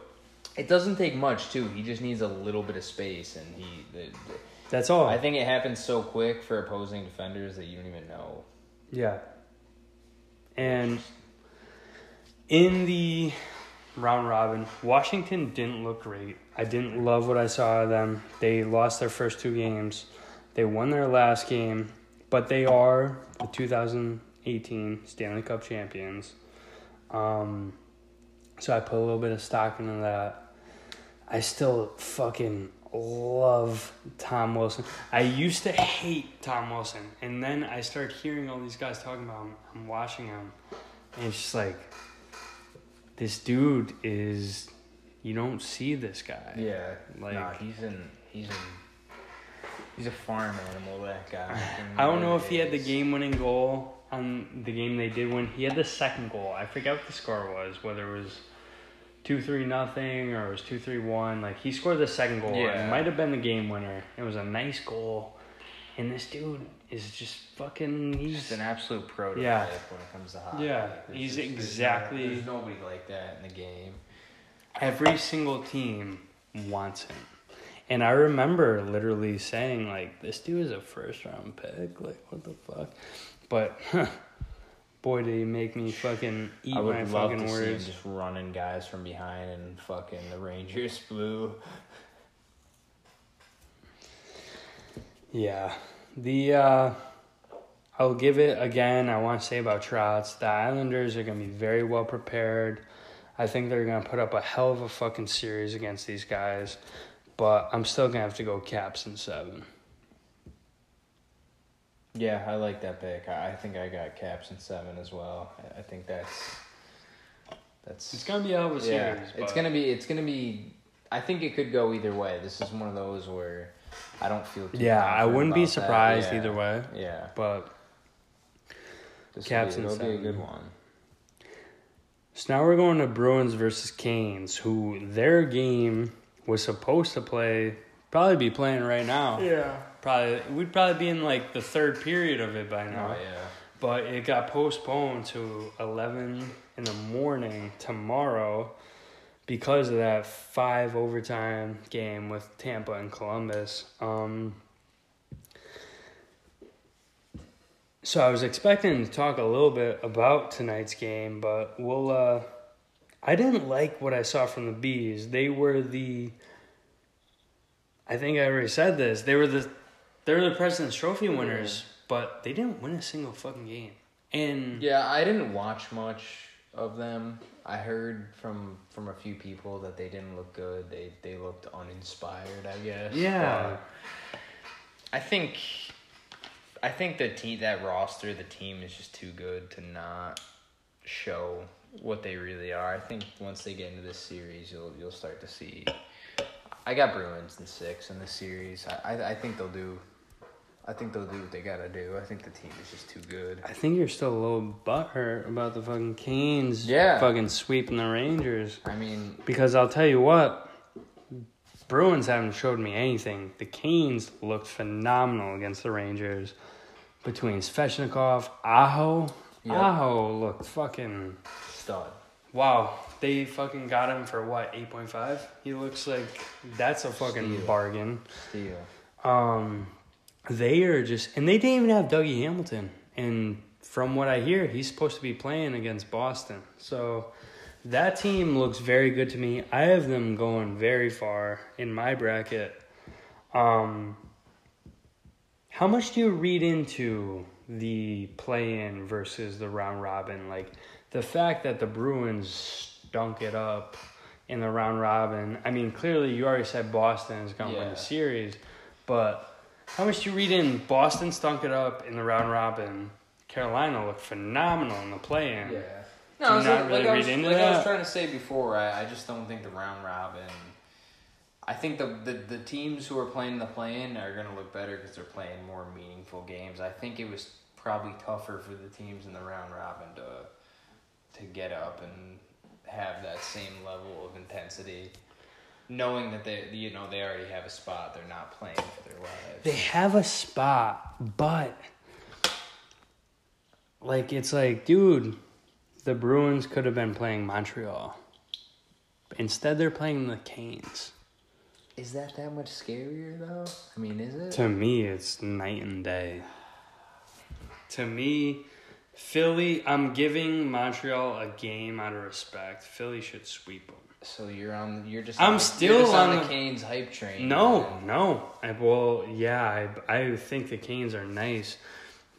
It doesn't take much too. He just needs a little bit of space, and he. The, the, That's all. I think it happens so quick for opposing defenders that you don't even know. Yeah. And in the round robin, Washington didn't look great. I didn't love what I saw of them. They lost their first two games. They won their last game, but they are the 2018 Stanley Cup champions. Um, so I put a little bit of stock into that. I still fucking love Tom Wilson. I used to hate Tom Wilson, and then I started hearing all these guys talking about him. I'm watching him, and it's just like, this dude is. You don't see this guy. Yeah, Like- nah, he's in. He's in. He's a farm animal. That guy. I don't know if he had the game-winning goal on the game they did win. He had the second goal. I forget what the score was. Whether it was two three nothing or it was two three one. Like he scored the second goal. Yeah. It might have been the game winner. It was a nice goal. And this dude is just fucking. He's He's an absolute prototype Yeah. when it comes to hockey. Yeah, he's just- there's no- exactly- There's nobody like that in the game. every single team wants him. And I remember literally saying like, "This dude is a first round pick. Like, what the fuck?" But boy, did he make me fucking eat I would my love fucking to see him just running guys from behind and fucking the Rangers blue. Yeah, the uh, I'll give it again. I want to say about Trotz. The Islanders are gonna be very well prepared. I think they're gonna put up a hell of a fucking series against these guys. But I'm still gonna have to go Caps in seven. Yeah, I like that pick. I I think I got Caps in seven as well. I- I think that's that's It's gonna be a hell of a yeah. series. It's gonna be it's gonna be. I think it could go either way. This is one of those where I don't feel. Too Yeah, I wouldn't be about that. surprised Yeah. either way. Yeah, But this Caps will be, in it'll be a seven. good one. so now we're going to Bruins versus Canes, who their game was supposed to play, probably be playing right now. Yeah. Probably we'd probably be in like the third period of it by now. Oh yeah. But it got postponed to eleven in the morning tomorrow because of that five overtime game with Tampa and Columbus. Um, so I was expecting to talk a little bit about tonight's game, but we'll. Uh, I didn't like what I saw from the bees. They were the. I think I already said this. They were the, they're the President's Trophy winners, but they didn't win a single fucking game. And Yeah, I didn't watch much of them. I heard from from a few people that they didn't look good. They they looked uninspired, I guess. Yeah. But I think I think the team that roster, the team is just too good to not show what they really are. I think once they get into this series, you'll you'll start to see. I got Bruins in six in this series. I I, I think they'll do. I think they'll do what they gotta do. I think the team is just too good. I think you're still a little butthurt about the fucking Canes Yeah. fucking sweeping the Rangers. I mean, Because I'll tell you what, Bruins haven't showed me anything. The Canes looked phenomenal against the Rangers. Between Svechnikov, Aho, Yep. Aho looked fucking stud. wow. They fucking got him for what eight point five. He looks like that's a fucking Steal. bargain. Steal. Um, they are just, and they didn't even have Dougie Hamilton. And from what I hear, he's supposed to be playing against Boston. So that team looks very good to me. I have them going very far in my bracket. Um, how much do you read into the play in versus the round robin? Like the fact that the Bruins stunk it up in the round robin. I mean, clearly you already said Boston is going to win the series, but how much do you read in Boston stunk it up in the round robin? Carolina looked phenomenal in the play in. Yeah. No, you so not like, really I was, read into like I was trying to say before, I, I just don't think the round robin. I think the, the, the teams who are playing the play-in are going to look better because they're playing more meaningful games. I think it was probably tougher for the teams in the round robin to to get up and have that same level of intensity, knowing that they you know they already have a spot. They're not playing for their lives. They have a spot, but like it's like, dude, the Bruins could have been playing Montreal. Instead, they're playing the Canes. Is that that much scarier though? I mean, is it? To me, it's night and day. To me, Philly, I'm giving Montreal a game out of respect. Philly should sweep them. So you're on. You're just. I'm on, still just on, on the the- Canes hype train. No, and- no. I, well, yeah, I, I think the Canes are nice,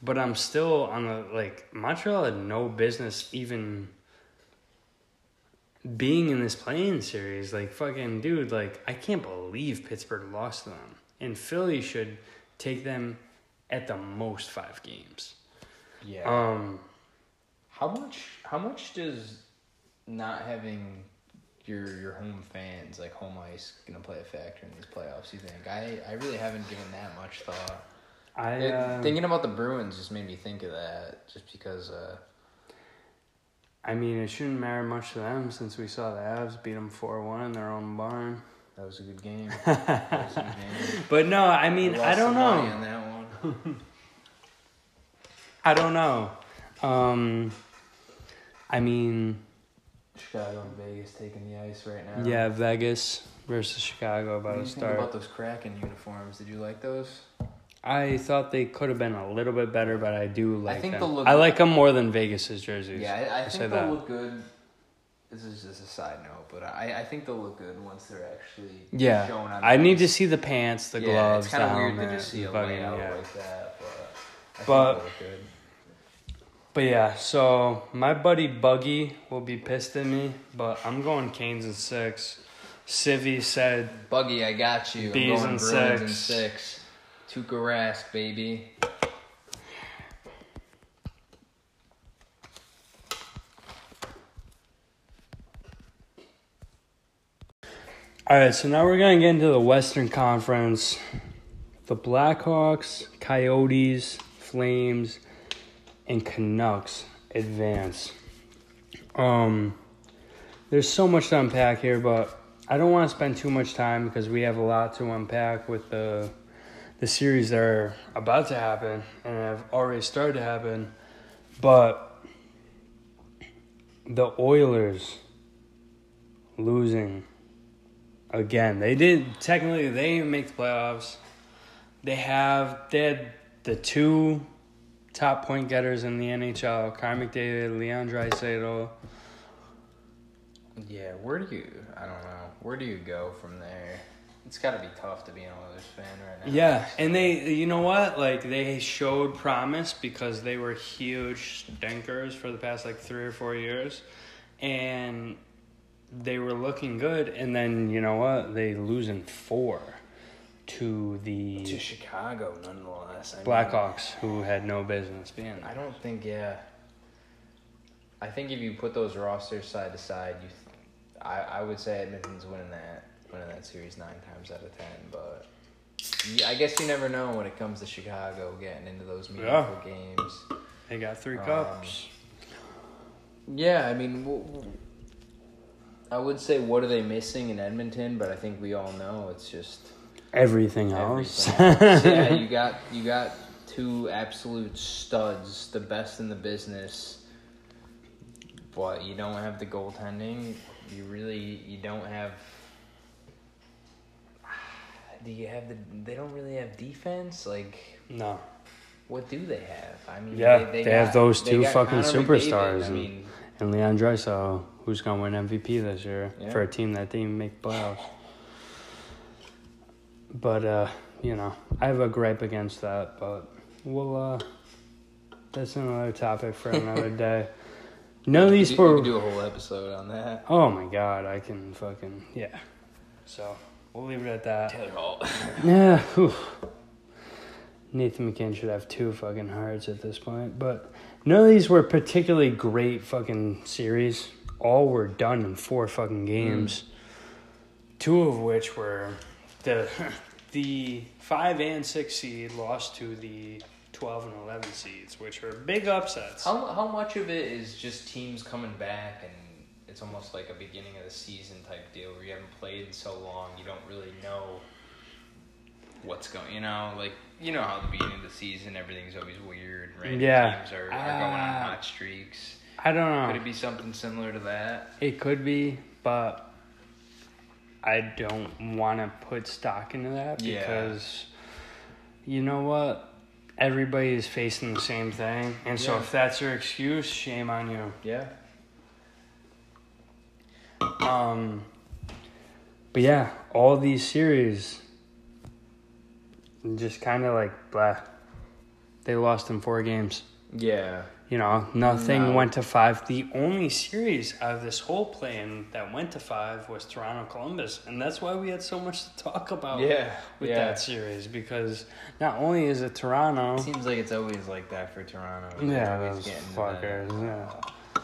but I'm still on the like Montreal had no business even being in this playing series. Like fucking dude, like I can't believe Pittsburgh lost to them, and Philly should take them at the most five games. Yeah. Um, how much? How much does not having your your home fans like home ice gonna play a factor in these playoffs? You think? I I really haven't given that much thought. I It- uh, thinking about the Bruins just made me think of that, just because. Uh, I mean, it shouldn't matter much to them since we saw the Avs beat them four one in their own barn. that was a good game. A good game. But no, I mean, I don't know. on that one. I don't know. Um, I mean, Chicago and Vegas taking the ice right now. yeah, Vegas versus Chicago about to start. about those Kraken uniforms? Did you like those? I thought they could have been a little bit better, but I do like think them. they'll look- I like them more than Vegas's jerseys. Yeah, I, I say think they'll that. look good. This is just a side note, but I, I think they'll look good once they're actually Yeah, shown on. I need to see the pants, the yeah, gloves, It's kind of weird to just see a fucking- layout yeah. like that, but I But- think they'll look good. But yeah, so my buddy Buggy will be pissed at me, but I'm going Canes and six. Civvy said Buggy, I got you. Bees I'm and going in six. six. Tuukka Rask, baby. All right, so now we're going to get into the Western Conference. The Blackhawks, Coyotes, Flames, and Canucks advance. Um, there's so much to unpack here, but I don't want to spend too much time because we have a lot to unpack with the the series that are about to happen and have already started to happen. But the Oilers losing again. They did technically they didn't make the playoffs. They have they had the two top point getters in the NHL, Connor McDavid, Leon Draisaitl. Yeah, where do you? I don't know. Where do you go from there? It's got to be tough to be an Oilers fan right now. Yeah, and they you know what? Like they showed promise because they were huge stinkers for the past like 3 or 4 years and they were looking good and then you know what? They lose in 4 to the to Chicago, nonetheless. I mean, Blackhawks who had no business being I don't think. Yeah. I think if you put those rosters side to side, you, th- I I would say Edmonton's winning that winning that series nine times out of ten. But yeah, I guess you never know when it comes to Chicago getting into those meaningful games. They got 3 Um, cups. Yeah, I mean, w- w- I would say what are they missing in Edmonton? But I think we all know it's just Everything else. everything. So, yeah, you got you got two absolute studs, the best in the business. But you don't have the goaltending. You really you don't have. Do you have the? They don't really have defense. Like, no. what do they have? I mean, Yeah, they have those two fucking Connor superstars. I and- mean, and Leon Draisaitl, who's gonna win MVP this year Yeah. for a team that didn't even make playoffs. But uh, you know, I have a gripe against that, but we'll uh, that's another topic for another day. None of these you do a whole episode on that. Oh my god, I can fucking yeah. So we'll leave it at that. Taylor Hall. Yeah. whew. Nathan McKinn should have two fucking hearts at this point, but none of these were particularly great fucking series. All were done in four fucking games. Two of which were the the five and six seed lost to the twelve and eleven seeds, which are big upsets. How how much of it is just teams coming back and it's almost like a beginning of the season type deal where you haven't played in so long, you don't really know what's going. You know, like you know how the beginning of the season everything's always weird. Random Yeah. teams are, are going on Ah. hot streaks. I don't know. Could it be something similar to that? It could be, but I don't want to put stock into that Yeah. because you know what? Everybody is facing the same thing. And so if that's your excuse, shame on you. Yeah. Um but yeah, all these series just kind of like blah. They lost in four games. Yeah. You know, nothing No. went to five. The only series out of this whole plan that went to five was Toronto Columbus, and that's why we had so much to talk about Yeah. with yeah. that series because not only is it Toronto, Seems like it's always like that for Toronto. They're yeah, those getting to the- fuckers, yeah.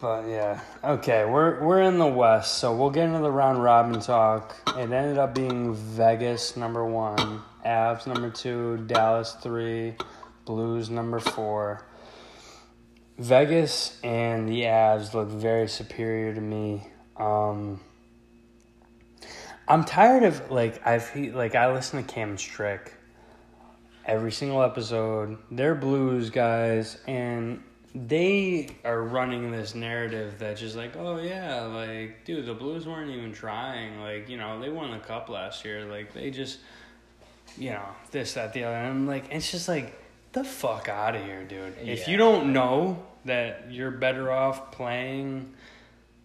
But yeah, okay, we're we're in the West, so we'll get into the round robin talk. It ended up being Vegas number one, Avs number two, Dallas three, Blues number four. Vegas and the Avs look very superior to me. Um, I'm tired of like I've like I listen to Cam Strick every single episode. They're blues guys and they are running this narrative that's just like, oh yeah, like dude, the Blues weren't even trying. Like you know, they won the cup last year. Like they just, you know, this that the other. And I'm like, it's just like the fuck out of here, dude. If you don't know that you're better off playing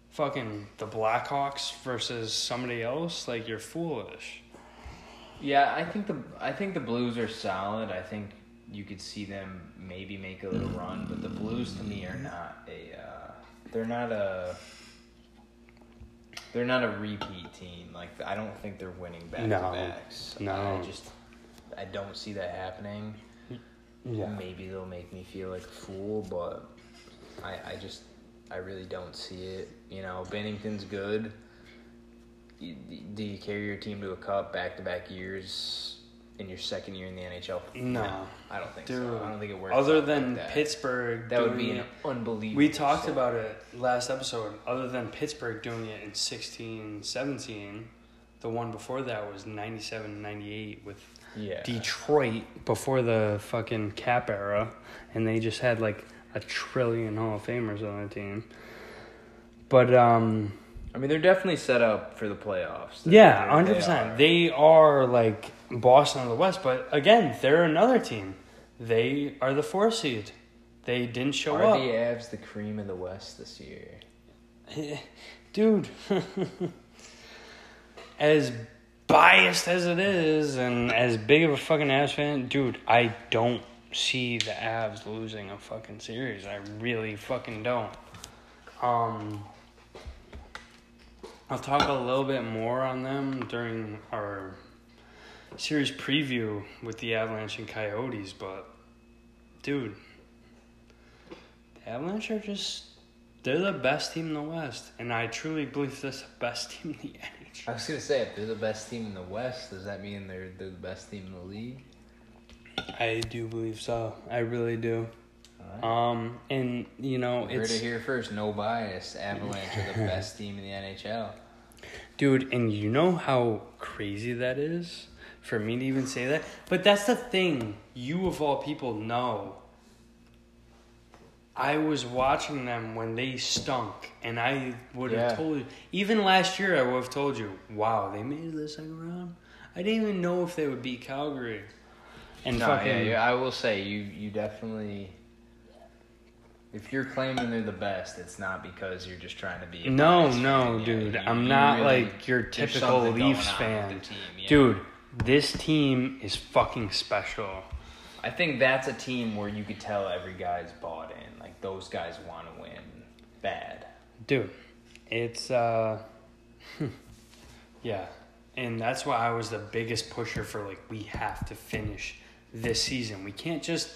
fucking the Blackhawks versus somebody else, like you're foolish. Yeah, I think the I think the Blues are solid. I think you could see them maybe make a little run, but the Blues to me are not a uh, they're not a they're not a repeat team. Like I don't think they're winning back No. to backs. No. I just I don't see that happening. Yeah. Maybe they'll make me feel like a fool, but I I just I really don't see it. You know, Binnington's good. You, do you carry your team to a cup back to back years in your second year in the NHL? No. I don't think Dude, so. I don't think it works. other than like that. Pittsburgh, that would be an unbelievable. We talked story. about it last episode. Other than Pittsburgh doing it in 16, 17, the one before that was 97, 98 with yeah. Detroit before the fucking cap era, and they just had like a trillion Hall of Famers on their team. But um, I mean, they're definitely set up for the playoffs. They're- yeah, hundred percent. They are like Boston of the West, but again, they're another team. They are the four seed. They didn't show are up. the Avs the cream of the West this year? dude as biased as it is and as big of a fucking Avs fan dude i don't see the Avs losing a fucking series i really fucking don't um i'll talk a little bit more on them during our series preview with the avalanche and coyotes but dude the avalanche are just they're the best team in the West, and I truly believe they're the best team in the NHL. I was gonna say if they're the best team in the West, does that mean they're they're the best team in the league? I do believe so. I really do. Alright. Um, and you know, Heard it's it here first. No bias. Avalanche are the best team in the NHL. dude, and you know how crazy that is for me to even say that. But that's the thing. You of all people know. I was watching them when they stunk, and I would have Yeah. told you. Even last year, I would have told you, "Wow, they made it to the second round." I didn't even know if they would beat Calgary. And No, fucking yeah, yeah, I will say you you definitely If you're claiming they're the best, it's not because you're just trying to be. No, no, fan. Dude. you- I'm you not really- like your typical Leafs fan. team, yeah. Dude, this team is fucking special. I think that's a team where you could tell every guy's bought in. Like those guys want to win bad. Dude, it's uh yeah. And that's why I was the biggest pusher for like we have to finish this season. We can't just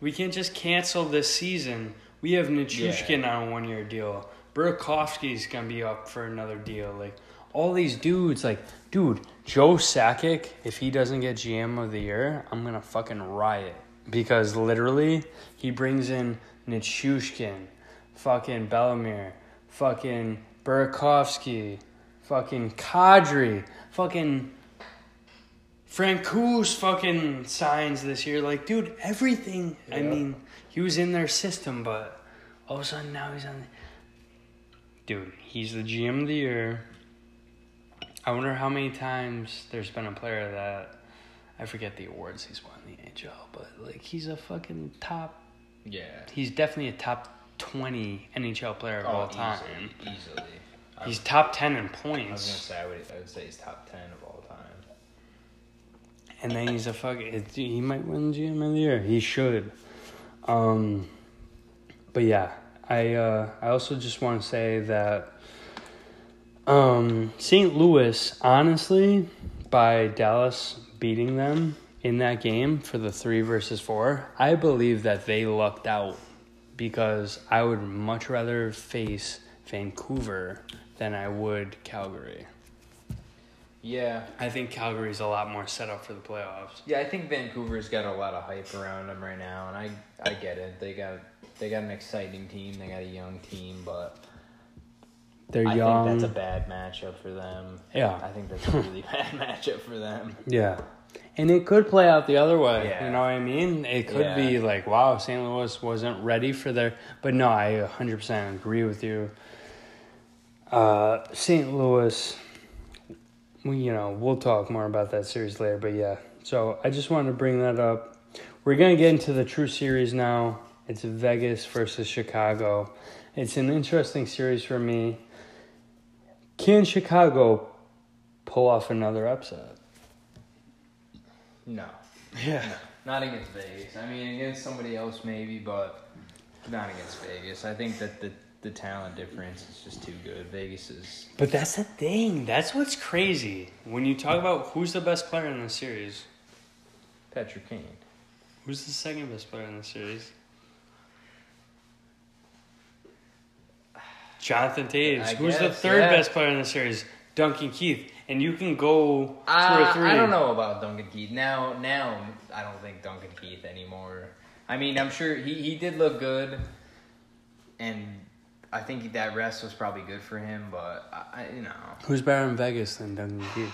we can't just cancel this season. We have Nichushkin on a one year deal. Burakovsky's gonna be up for another deal. Like all these dudes, like dude, Joe Sakic, if he doesn't get GM of the year, I'm gonna fucking riot. Because literally, he brings in Nichushkin, fucking Bellemare, fucking Burakovsky, fucking Kadri, fucking Francouz fucking signs this year. Like, dude, everything. I mean, he was in their system, but all of a sudden now he's on. The... Dude, he's the GM of the year. I wonder how many times there's been a player that I forget the awards he's won in the NHL, but like he's a fucking top. Yeah. He's definitely a top twenty NHL player of oh, all time. Easily. easily. He's top ten in I was gonna points, say I would, I would say he's top ten of all time. And then he's a fuck. He might win GM of the year. He should. Um, but yeah, I uh, I also just want to say that um, St. Louis, honestly, by Dallas beating them in that game for the three versus four, I believe that they lucked out because I would much rather face Vancouver than I would Calgary. Yeah. I think Calgary's a lot more set up for the playoffs. Yeah, I think Vancouver's got a lot of hype around them right now, and I I get it. They got they got an exciting team. They got a young team, but They're I young. think that's a bad matchup for them. Yeah. I think that's a really bad matchup for them. Yeah. And it could play out the other way. Yeah. You know what I mean? It could Yeah. be like, wow, St. Louis wasn't ready for their. But no, I 100% agree with you. Uh, St. Louis, we, you know, we'll talk more about that series later. But yeah, so I just wanted to bring that up. We're going to get into the true series now. It's Vegas versus Chicago. It's an interesting series for me. Can Chicago pull off another upset? No, Yeah. not against Vegas. I mean, against somebody else maybe, but not against Vegas. I think that the the talent difference is just too good. Vegas is But that's the thing. That's what's crazy. When you talk about who's the best player in the series, Patrick Kane. who's the second best player in the series? Jonathan Toews. I Who's the third yeah. best player in the series? Duncan Keith. And you can go two Uh, or three. I don't know about Duncan Keith. Now, now I don't think Duncan Keith anymore. I mean, I'm sure he, he did look good, and I think that rest was probably good for him. But I, you know, Who's better in Vegas than Duncan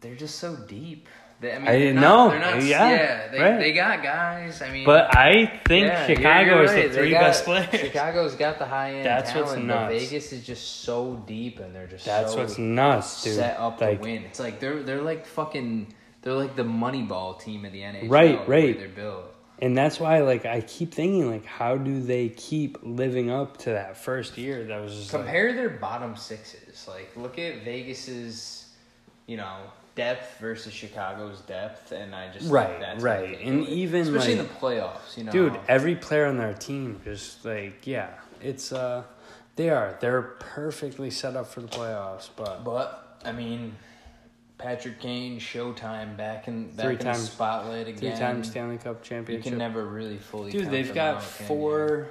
they're just so deep. They, I mean, I didn't not- know. Not, Yeah, yeah, they, right. they got guys. I mean, But I think yeah, you're- Chicago you're is right. the three got- best players. Chicago's got the high end That's what's talent, but nuts. Vegas is just so deep, and they're just That's so what's nuts, dude. set up like, to win. It's like they're they're like fucking they're like the Moneyball team of the NHL. Right, right. They're built. And that's why, like, I keep thinking, like, how do they keep living up to that first year? That was just like, Compare their bottom sixes. Like look at Vegas's, you know, depth versus Chicago's depth, and I just think Right, that's right. And even, especially like- in the playoffs, you know, dude, every player on their team just like, yeah, it's uh, they are they're perfectly set up for the playoffs. But But I mean, Patrick Kane, Showtime, back in back Three in times- the spotlight again. three-time Stanley Cup You can never really fully. Dude, they've got out, four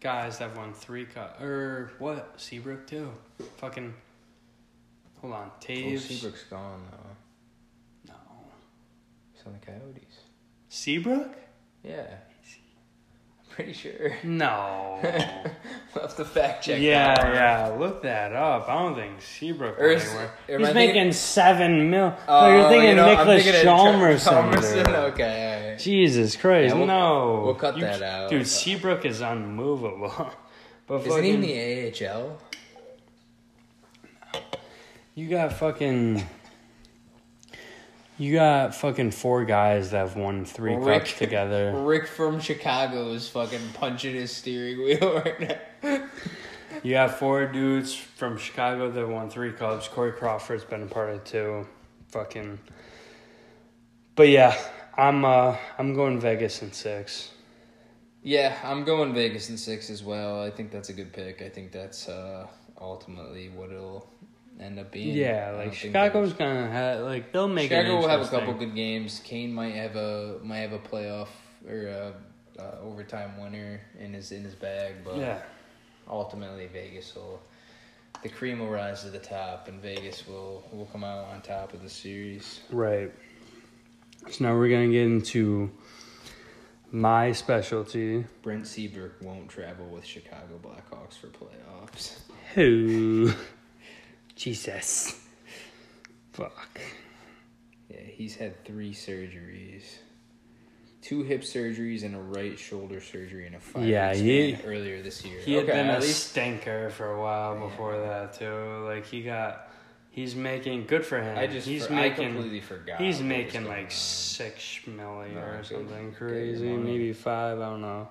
guys that won three cup or er, what? Seabrook too. Fucking. Hold on, Toews. Seabrook's gone though. no. He's on the Coyotes. Seabrook? Yeah. Pretty sure. No. we'll have to fact check. yeah, yeah. Look that up. I don't think Seabrook Or is- anywhere. He's making thinking- seven mil. Oh, no, you're thinking you know, Niklas Hjalmarsson. Okay. right. Jesus Christ, Yeah, we'll- no. we'll cut You- that out. Dude, Seabrook is unmovable. but Isn't he in fucking, the AHL? you got fucking. You got fucking four guys that have won three Rick- cups together. Rick from Chicago is fucking punching his steering wheel right now. You have four dudes from Chicago that won three cups. Corey Crawford's been a part of too. Fucking. But yeah, I'm uh I'm going Vegas in six. Yeah, I'm going Vegas in six as well. I think that's a good pick. I think that's uh, ultimately what it'll end up being. Yeah, like Chicago's gonna have like they'll make Chicago will have a couple good games. Kane might have a might have a playoff or a, uh overtime winner in his in his bag, but Yeah, ultimately Vegas will the cream will rise to the top, and Vegas will will come out on top of the series. right. So now we're gonna get into my specialty. Brent Seabrook won't travel with Chicago Blackhawks for playoffs. Who? Jesus. Fuck. Yeah, he's had three surgeries. Two hip surgeries and a right shoulder surgery and a five Yeah, he- earlier this year. He had Okay, been a least stinker for a while Yeah. before that too. Like he got, he's making good for him. I just he's for- I making completely forgot. he's making like on. six million No, or good- something crazy, maybe five. I don't know.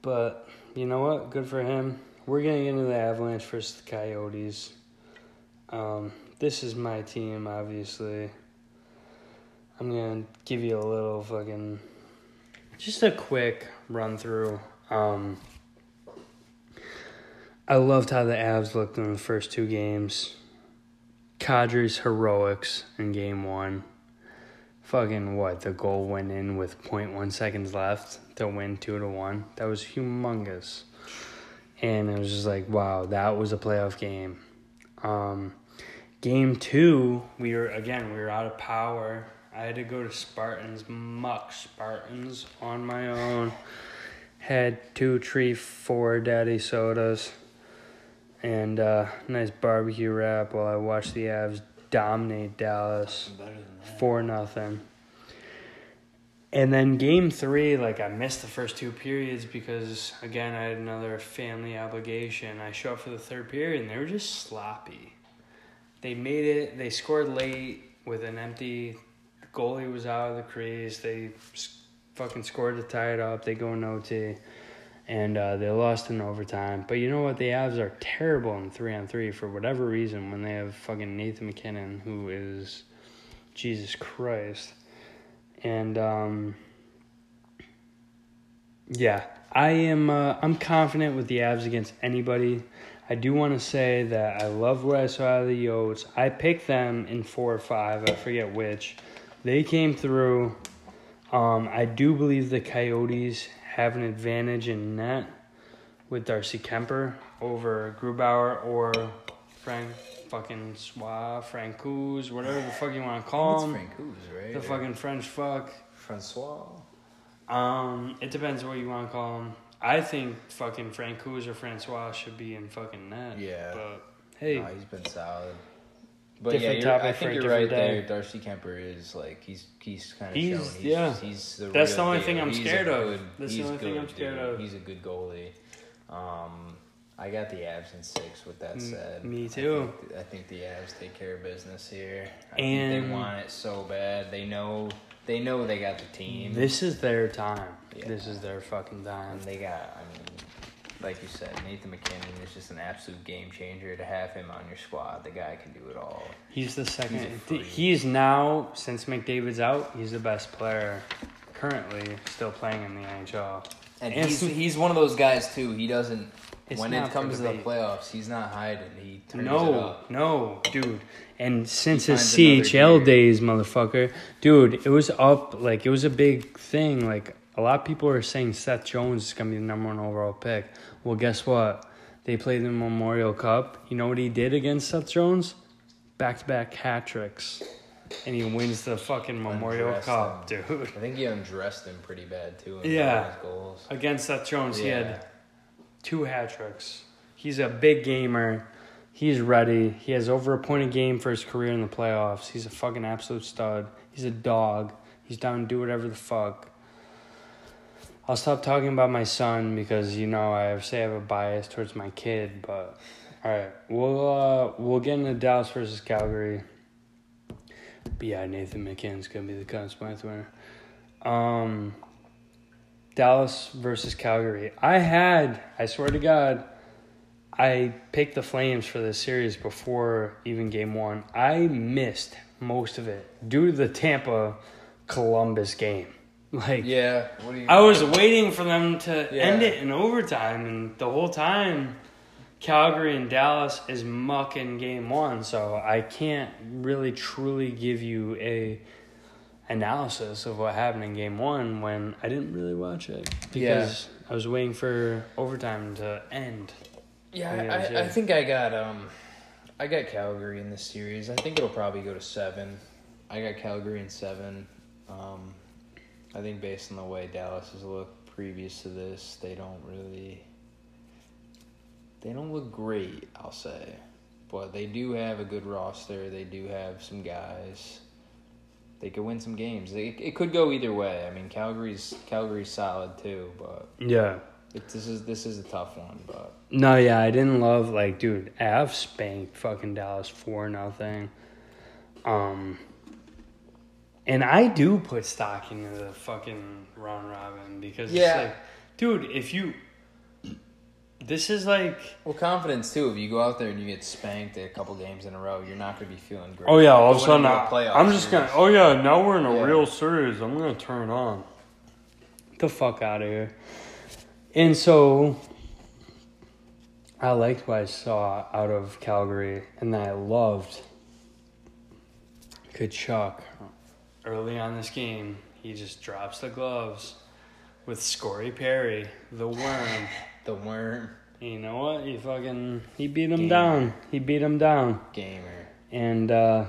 But you know what? Good for him. We're gonna get into the Avalanche versus the Coyotes. Um, this is my team, obviously. I'm gonna give you a little fucking, just a quick run through. Um, I loved how the Avs looked in the first two games. Kadri's heroics in game one. Fucking what? The goal went in with 0.1 seconds left to win 2 to 1. That was humongous. And it was just like, wow, that was a playoff game. Um, game two, we were, again, we were out of power. I had to go to Spartans, muck Spartans on my own. Had two, three, four daddy sodas and uh, nice barbecue wrap while I watched the Avs dominate Dallas Better than that. four nothing. And then game three, like I missed the first two periods because again I had another family obligation. I show up for the third period and they were just sloppy. They made it. They scored late with an empty goalie was out of the crease. They fucking scored to tie it up. They go in OT, and uh, they lost in overtime. But you know what? The Avs are terrible in three on three for whatever reason. When they have fucking Nathan MacKinnon, who is Jesus Christ, and um, yeah, I am. Uh, I'm confident with the Avs against anybody. I do want to say that I love what I saw out of the Yotes. I picked them in four or five. I forget which. They came through. Um, I do believe the Coyotes have an advantage in net with Darcy Kuemper over Grubauer or Frank fucking Swa, Francouz, whatever the fuck you want to call him. Francouz, right? The fucking French fuck. Francois. Um, it depends what you want to call him. I think fucking Francouz or Francois should be in fucking net. Yeah. But hey, No, he's been solid. But Different yeah, you're, I topic for think you're different right day. there. Darcy Kuemper is like he's he's kind of He's- shown he's, yeah. he's the That's the only deal. thing I'm He's scared of. good- That's the he's only thing I'm scared dude. of. He's a good goalie. Um, I got the Avs in six. With that said, me I too. think, I think the Avs take care of business here. I And- think they want it so bad. They know they know they got the team. this is their time. Yeah. This is their fucking time. And they got, I mean, like you said, Nathan MacKinnon is just an absolute game changer. To have him on your squad, the guy can do it all. He's the second. He's. He's now since McDavid's out. He's the best player currently still playing in the NHL. And And he's he's one of those guys too. He doesn't It's when it comes to the playoffs, he's not hiding. He turns it No, up. no, dude. And since his CHL days, motherfucker, dude, it was up. Like it was a big thing. Like a lot of people are saying Seth Jones is gonna be the number one overall pick. Well, guess what? They played in the Memorial Cup. You know what he did against Seth Jones? Back to back hat tricks, and he wins the fucking Memorial Undressed Cup, him. dude. I think he undressed him pretty bad too. In Yeah. one of his goals. Against Seth Jones, he had two hat tricks. He's a big gamer. He's ready. He has over a point a game for his career in the playoffs. He's a fucking absolute stud. He's a dog. He's down to do whatever the fuck. I'll stop talking about my son because you know I say I have a bias towards my kid, but all right, we'll uh, we'll get into Dallas versus Calgary. But yeah, Nathan MacKinnon's gonna be the Conn Smythe winner. Um, Dallas versus Calgary. I had, I swear to God, I picked the Flames for this series before even game one. I missed most of it due to the Tampa Columbus game. Like, Yeah. What you? I was waiting for them to Yeah. end it in overtime, and the whole time, Calgary and Dallas is mucking game one. So I can't really truly give you a analysis of what happened in game one when I didn't really watch it because I was waiting for overtime to end. Yeah, Yeah, I, I. I think I got um, I got Calgary in this series. I think it'll probably go to seven. I got Calgary in seven. Um, I think based on the way Dallas has looked previous to this, they don't really. They don't look great, I'll say, but they do have a good roster. They do have some guys. They could win some games. It, it could go either way. I mean, Calgary's Calgary's solid too, but Yeah. it, this is this is a tough one. But No, yeah, I didn't love like, dude, Av spanked fucking Dallas for nothing. Um, and I do put stock into the fucking round robin because Yeah. it's like, dude, if you, this is like, Well, confidence too. If you go out there and you get spanked a couple games in a row, you're not going to be feeling great. oh yeah, all of a sudden into I, playoff I'm just gonna, oh yeah, now we're in a Yeah. real series. I'm gonna turn on. Get the fuck out of here. And so, I liked what I saw out of Calgary, and I loved Tkachuk early on this game. He just drops the gloves with Scory Perry, the worm. the worm you know what? He fucking he beat him Gamer. down. He beat him down, gamer. and uh,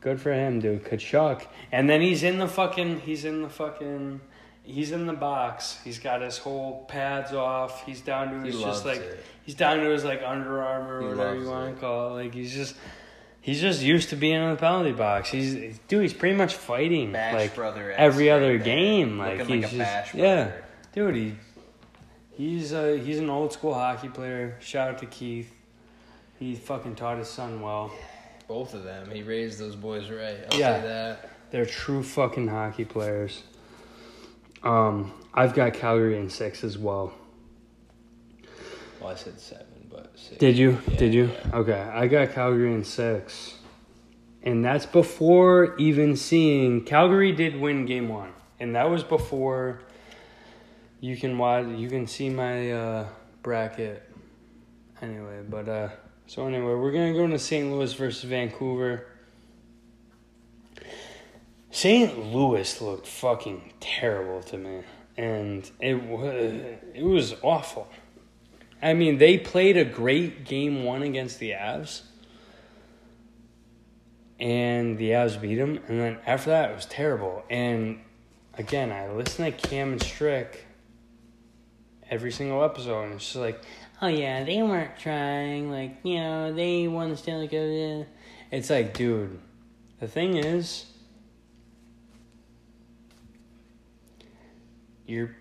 good for him, dude. Tkachuk, and then he's in the fucking. He's in the fucking. He's in the box. He's got his whole pads off. He's down to his loves just like it. he's down to his like Under Armour He or whatever you want to call it. Like he's just he's just used to being in the penalty box. He's dude. He's pretty much fighting Bash like brother every other there. game. Like Looking he's like a just yeah, dude. He he's uh he's an old school hockey player. Shout out to Keith. He fucking taught his son well. Both of them. He raised those boys right. I'll Yeah. say that. They're true fucking hockey players. Um, I've got Calgary in six as well. Well, I said seven, but six. Did you? Yeah, Did you? yeah. Okay, I got Calgary in six, and that's before even seeing Calgary did win game one, and that was before. You can watch. You can see my uh, bracket. Anyway, but uh, so anyway, we're gonna go into St. Louis versus Vancouver. St. Louis looked fucking terrible to me, and it was it was awful. I mean, they played a great game one against the Avs, and the Avs beat them, and then after that it was terrible. And again, I listen to Cam and Strick every single episode, and it's just like, oh yeah, they weren't trying, like you know, they won the Stanley Cup. yeah." It's like, dude, the thing is. You're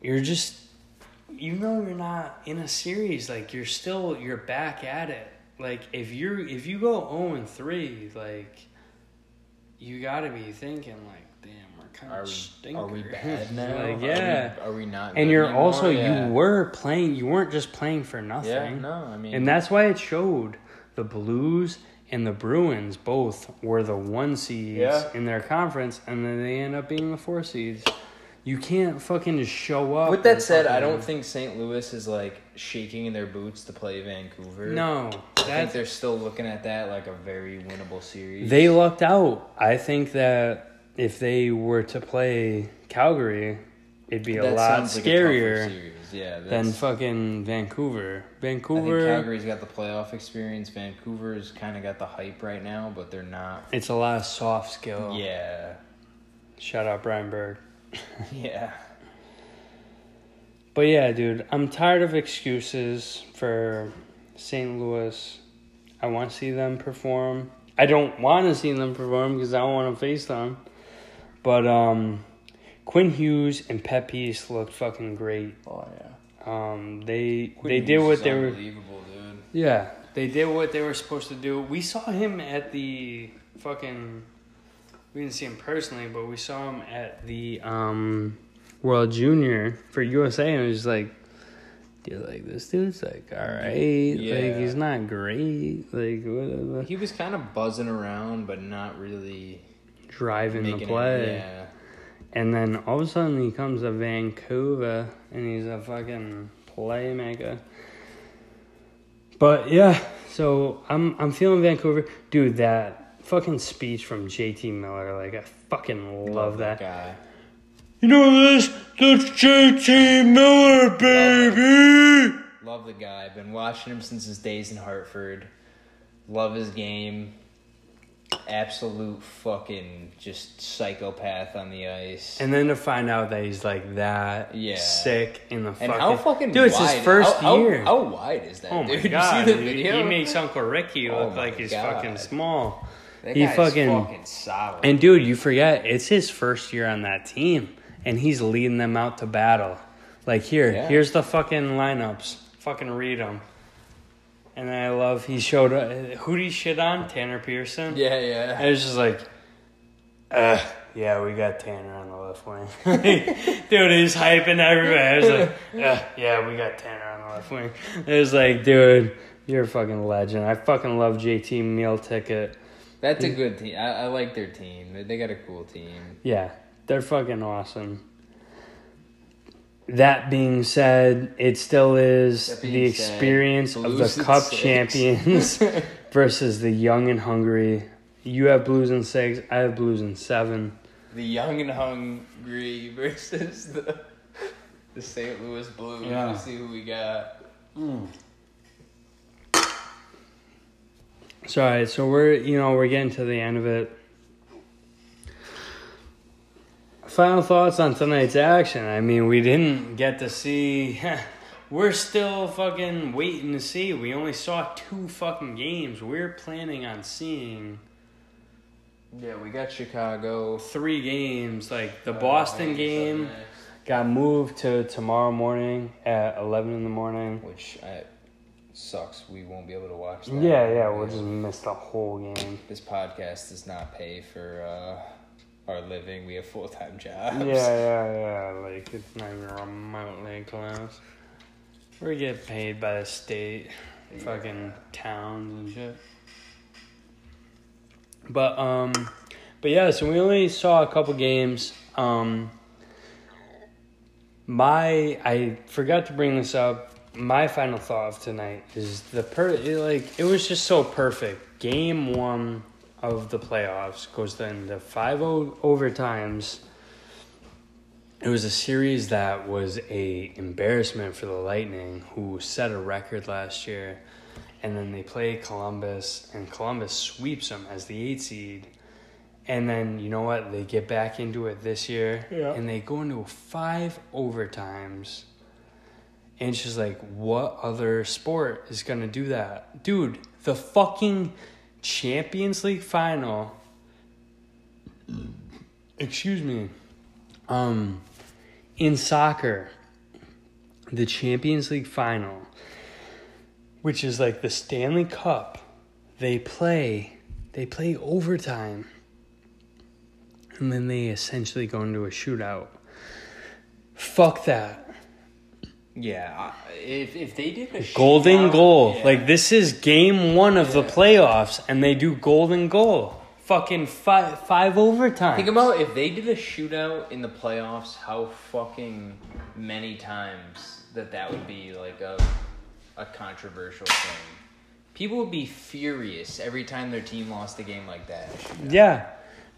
you're just even though you're not in a series, like you're still you're back at it. Like if you're if you go 0 and 3, like you gotta be thinking like, kind Are of we, stinker. are we bad now? like, Are we- yeah. Are we, not? and you're anymore? also Yeah. you were playing you weren't just playing for nothing. Yeah, no, I mean, And that's why it showed the Blues and the Bruins both were the one seeds Yeah. in their conference, and then they end up being the four seeds. You can't fucking just show up. With that and said, I don't think St. Louis is like shaking in their boots to play Vancouver. No, I think they're still looking at that like a very winnable series. they lucked out. I think that if they were to play Calgary, it'd be a That lot sounds like a scarier series. Yeah, than fucking Vancouver. I think Vancouver, Calgary's got the playoff experience. Vancouver's kind of got the hype right now, but they're not. it's a lot of soft skill. Yeah, Shout out Brian Berg. yeah. But yeah, dude, I'm tired of excuses for St. Louis. I want to see them perform. I don't want to see them perform because I don't want to face them. But um, Quinn Hughes and Pep Peace looked fucking great. Oh yeah. Um, they Quinn they did Hughes what is they were. Unbelievable, dude. Yeah, they did what they were supposed to do. We saw him at the fucking. We didn't see him personally, but we saw him at the um, World Junior for USA, and it was like, dude, like this dude's like, all right, Yeah. like he's not great, like whatever. He was kind of buzzing around, but not really driving making the it- play. yeah. And then all of a sudden he comes to Vancouver and he's a fucking playmaker. But yeah, so I'm I'm feeling Vancouver. Dude, that fucking speech from JT Miller, like I fucking love, that. guy. You know this? That's JT Miller, baby! Love the guy. I've Been watching him since his days in Hartford. Love his game. Absolute fucking just psychopath on the ice. And then to find out that he's like that Yeah. sick in the And fucking how fucking Dude, it's wide, his first how, year. How, how wide is that? Oh my dude? god, you see the dude. video? he makes Uncle Ricky Oh look my like he's God. fucking small. that he fucking- fucking solid. And dude, you forget it's his first year on that team, and he's leading them out to battle. Like here, Yeah. here's the fucking lineups. Fucking read them. And I love he showed uh, who he shit on Tanner Pearson. yeah, yeah. And was just like, uh, yeah, we got Tanner on the left wing. dude, he's hyping everybody. I was like, uh, yeah, we got Tanner on the left wing. It was like, dude, you're a fucking legend. I fucking love JT meal ticket. That's a good team. I, I like their team. They, they got a cool team. Yeah, they're fucking awesome. That being said, it still is the being said, experience of the cup six. champions versus the young and hungry. You have Blues in six, I have Blues in seven. the young and hungry versus the the St. Louis Blues. Yeah. Let's see who we got. Hmm. So, all right, so we're you know we're getting to the end of it. Final thoughts on tonight's action. I mean, we didn't get to see. We're still fucking waiting to see. We only saw two fucking games. We're planning on seeing Yeah, we got Chicago. three games. Like the Uh, Boston game got moved to tomorrow morning at eleven in the morning. which I, sucks. We won't be able to watch that. Yeah, yeah, we'll just miss the whole game. This podcast does not pay for uh, our living. We have full time jobs. Yeah, yeah, yeah. Like it's not even remotely close. We get paid by the state, fucking towns and shit. But um, but yeah. So we only saw a couple games. Um, my I forgot to bring this up. My final thought of tonight is the per it, like it was just so perfect. Game one of the playoffs goes into five o- overtimes. It was a series that was a embarrassment for the Lightning, who set a record last year, and then they play Columbus, and Columbus sweeps them as the eight seed, and then you know what? They get back into it this year, Yeah. and they go into five overtimes. And she's like, what other sport is gonna do that, dude? The fucking Champions League final. Excuse me. Um in soccer the champions league final which is like the stanley cup they play they play overtime. And then they essentially go into a shootout. Fuck that Yeah, if if they did a golden shootout- goal yeah. like this is game one of the playoffs and they do golden goal fucking five five overtime Think about if they did a shootout in the playoffs, how fucking many times that that would be like a a controversial thing. People would be furious every time their team lost a game like that. yeah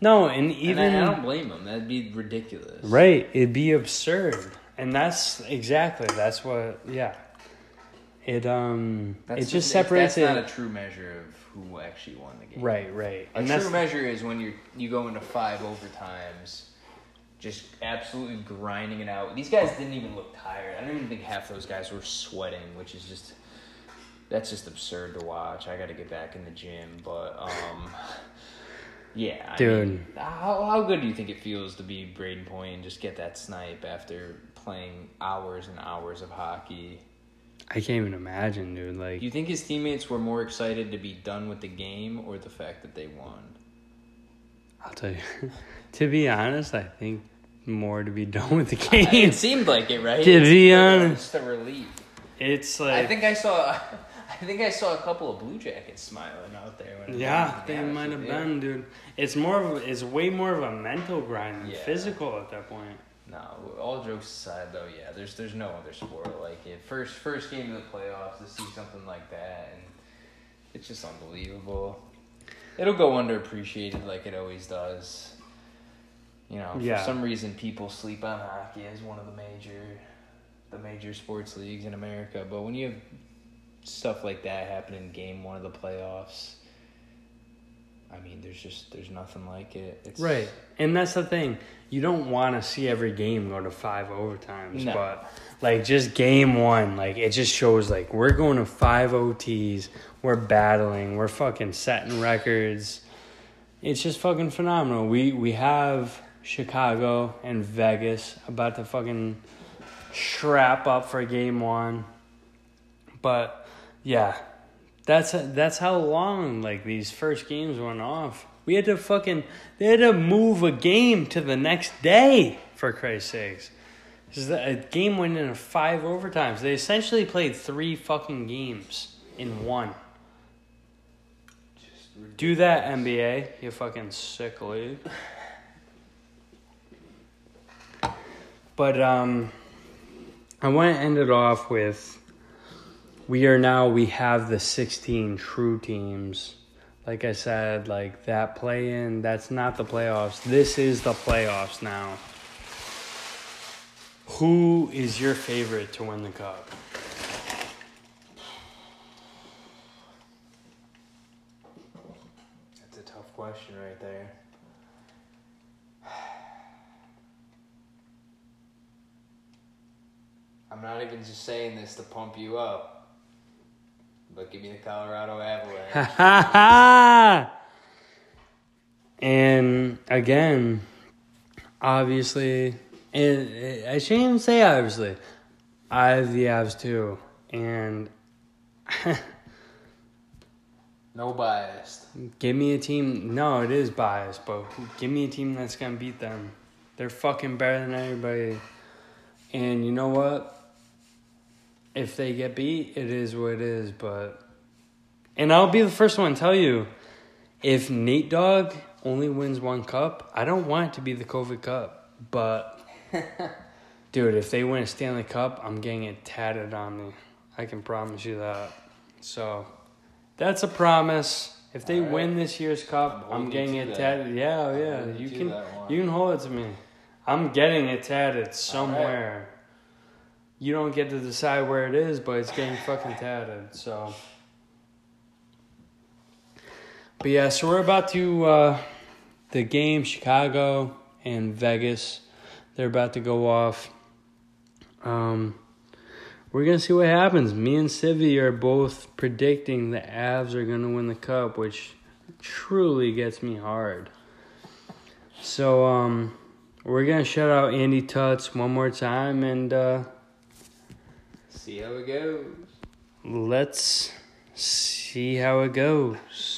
no and And even I, I don't blame them. That'd be ridiculous. Right, it'd be absurd, and that's exactly that's what. Yeah, it um That's, it just separates That's it. not a true measure of who actually won the game. right, right, A and true measure is when you're you go into five overtimes, just absolutely grinding it out. These guys didn't even look tired. I don't even think half those guys were sweating, which is just that's just absurd to watch. I got to get back in the gym, but um, yeah, I Dude. mean, how how good do you think it feels to be Brayden Point and just get that snipe after playing hours and hours of hockey? I can't even imagine, dude. Like, Do you think his teammates were more excited to be done with the game or the fact that they won? I'll tell you. to be honest, I think more to be done with the game. It seemed like it, right? To be honest. a relief. It's like I think I saw. I think I saw a couple of Blue Jackets smiling out there. When yeah, they might have been, dude. It's more of a, it's way more of a mental grind than Yeah. physical at that point. No, all jokes aside, though, yeah, there's there's no other sport like it. First first game of the playoffs to see something like that, and it's just unbelievable. It'll go underappreciated like it always does. You know, Yeah. for some reason, people sleep on hockey as one of the major, the major sports leagues in America. But when you have stuff like that happen in Game One of the playoffs, I mean, there's just there's nothing like it. It's, Right. And that's the thing. You don't want to see every game go to five overtimes, No. but like just game one, like it just shows like we're going to five OTs, we're battling, we're fucking setting records. It's just fucking phenomenal. We we have Chicago and Vegas about to fucking strap up for game one. But yeah, that's that's how long like these first games went off. We had to fucking they had to move a game to the next day for Christ's sakes. This is a game went into five overtimes. They essentially played three fucking games in one. Do that NBA, you fucking sick league. But um, I want to end it off with we are now we have the 16 true teams. Like I said, like that play in, that's not the playoffs. This is the playoffs now. Who is your favorite to win the cup? That's a tough question right there. I'm not even just saying this to pump you up, but give me the Colorado Avalanche. Ha ha ha! And again, obviously, and eh, I shouldn't even say obviously, I have the Avs too, and no biased. give me a team. No, it is biased, but give me a team that's gonna beat them. They're fucking better than everybody, and you know what? If they get beat, it is what it is. But, and I'll be the first one to tell you, if Nate Dogg only wins one cup, I don't want it to be the COVID Cup. But, dude, if they win a Stanley Cup, I'm getting it tatted on me. I can promise you that. So, that's a promise. If they right. win this year's cup, I'm I'm, getting it that. tatted. Yeah, yeah. You can you can hold it to me. I'm getting it tatted somewhere. You don't get to decide where it is, but it's getting fucking tatted. So, but yeah, so we're about to uh, the game Chicago and Vegas. They're about to go off. Um, we're gonna see what happens. Me and Civi are both predicting the Avs are gonna win the cup, which truly gets me hard. So um, we're gonna shout out Andy Tuts one more time, and uh, See how it goes. let's see how it goes.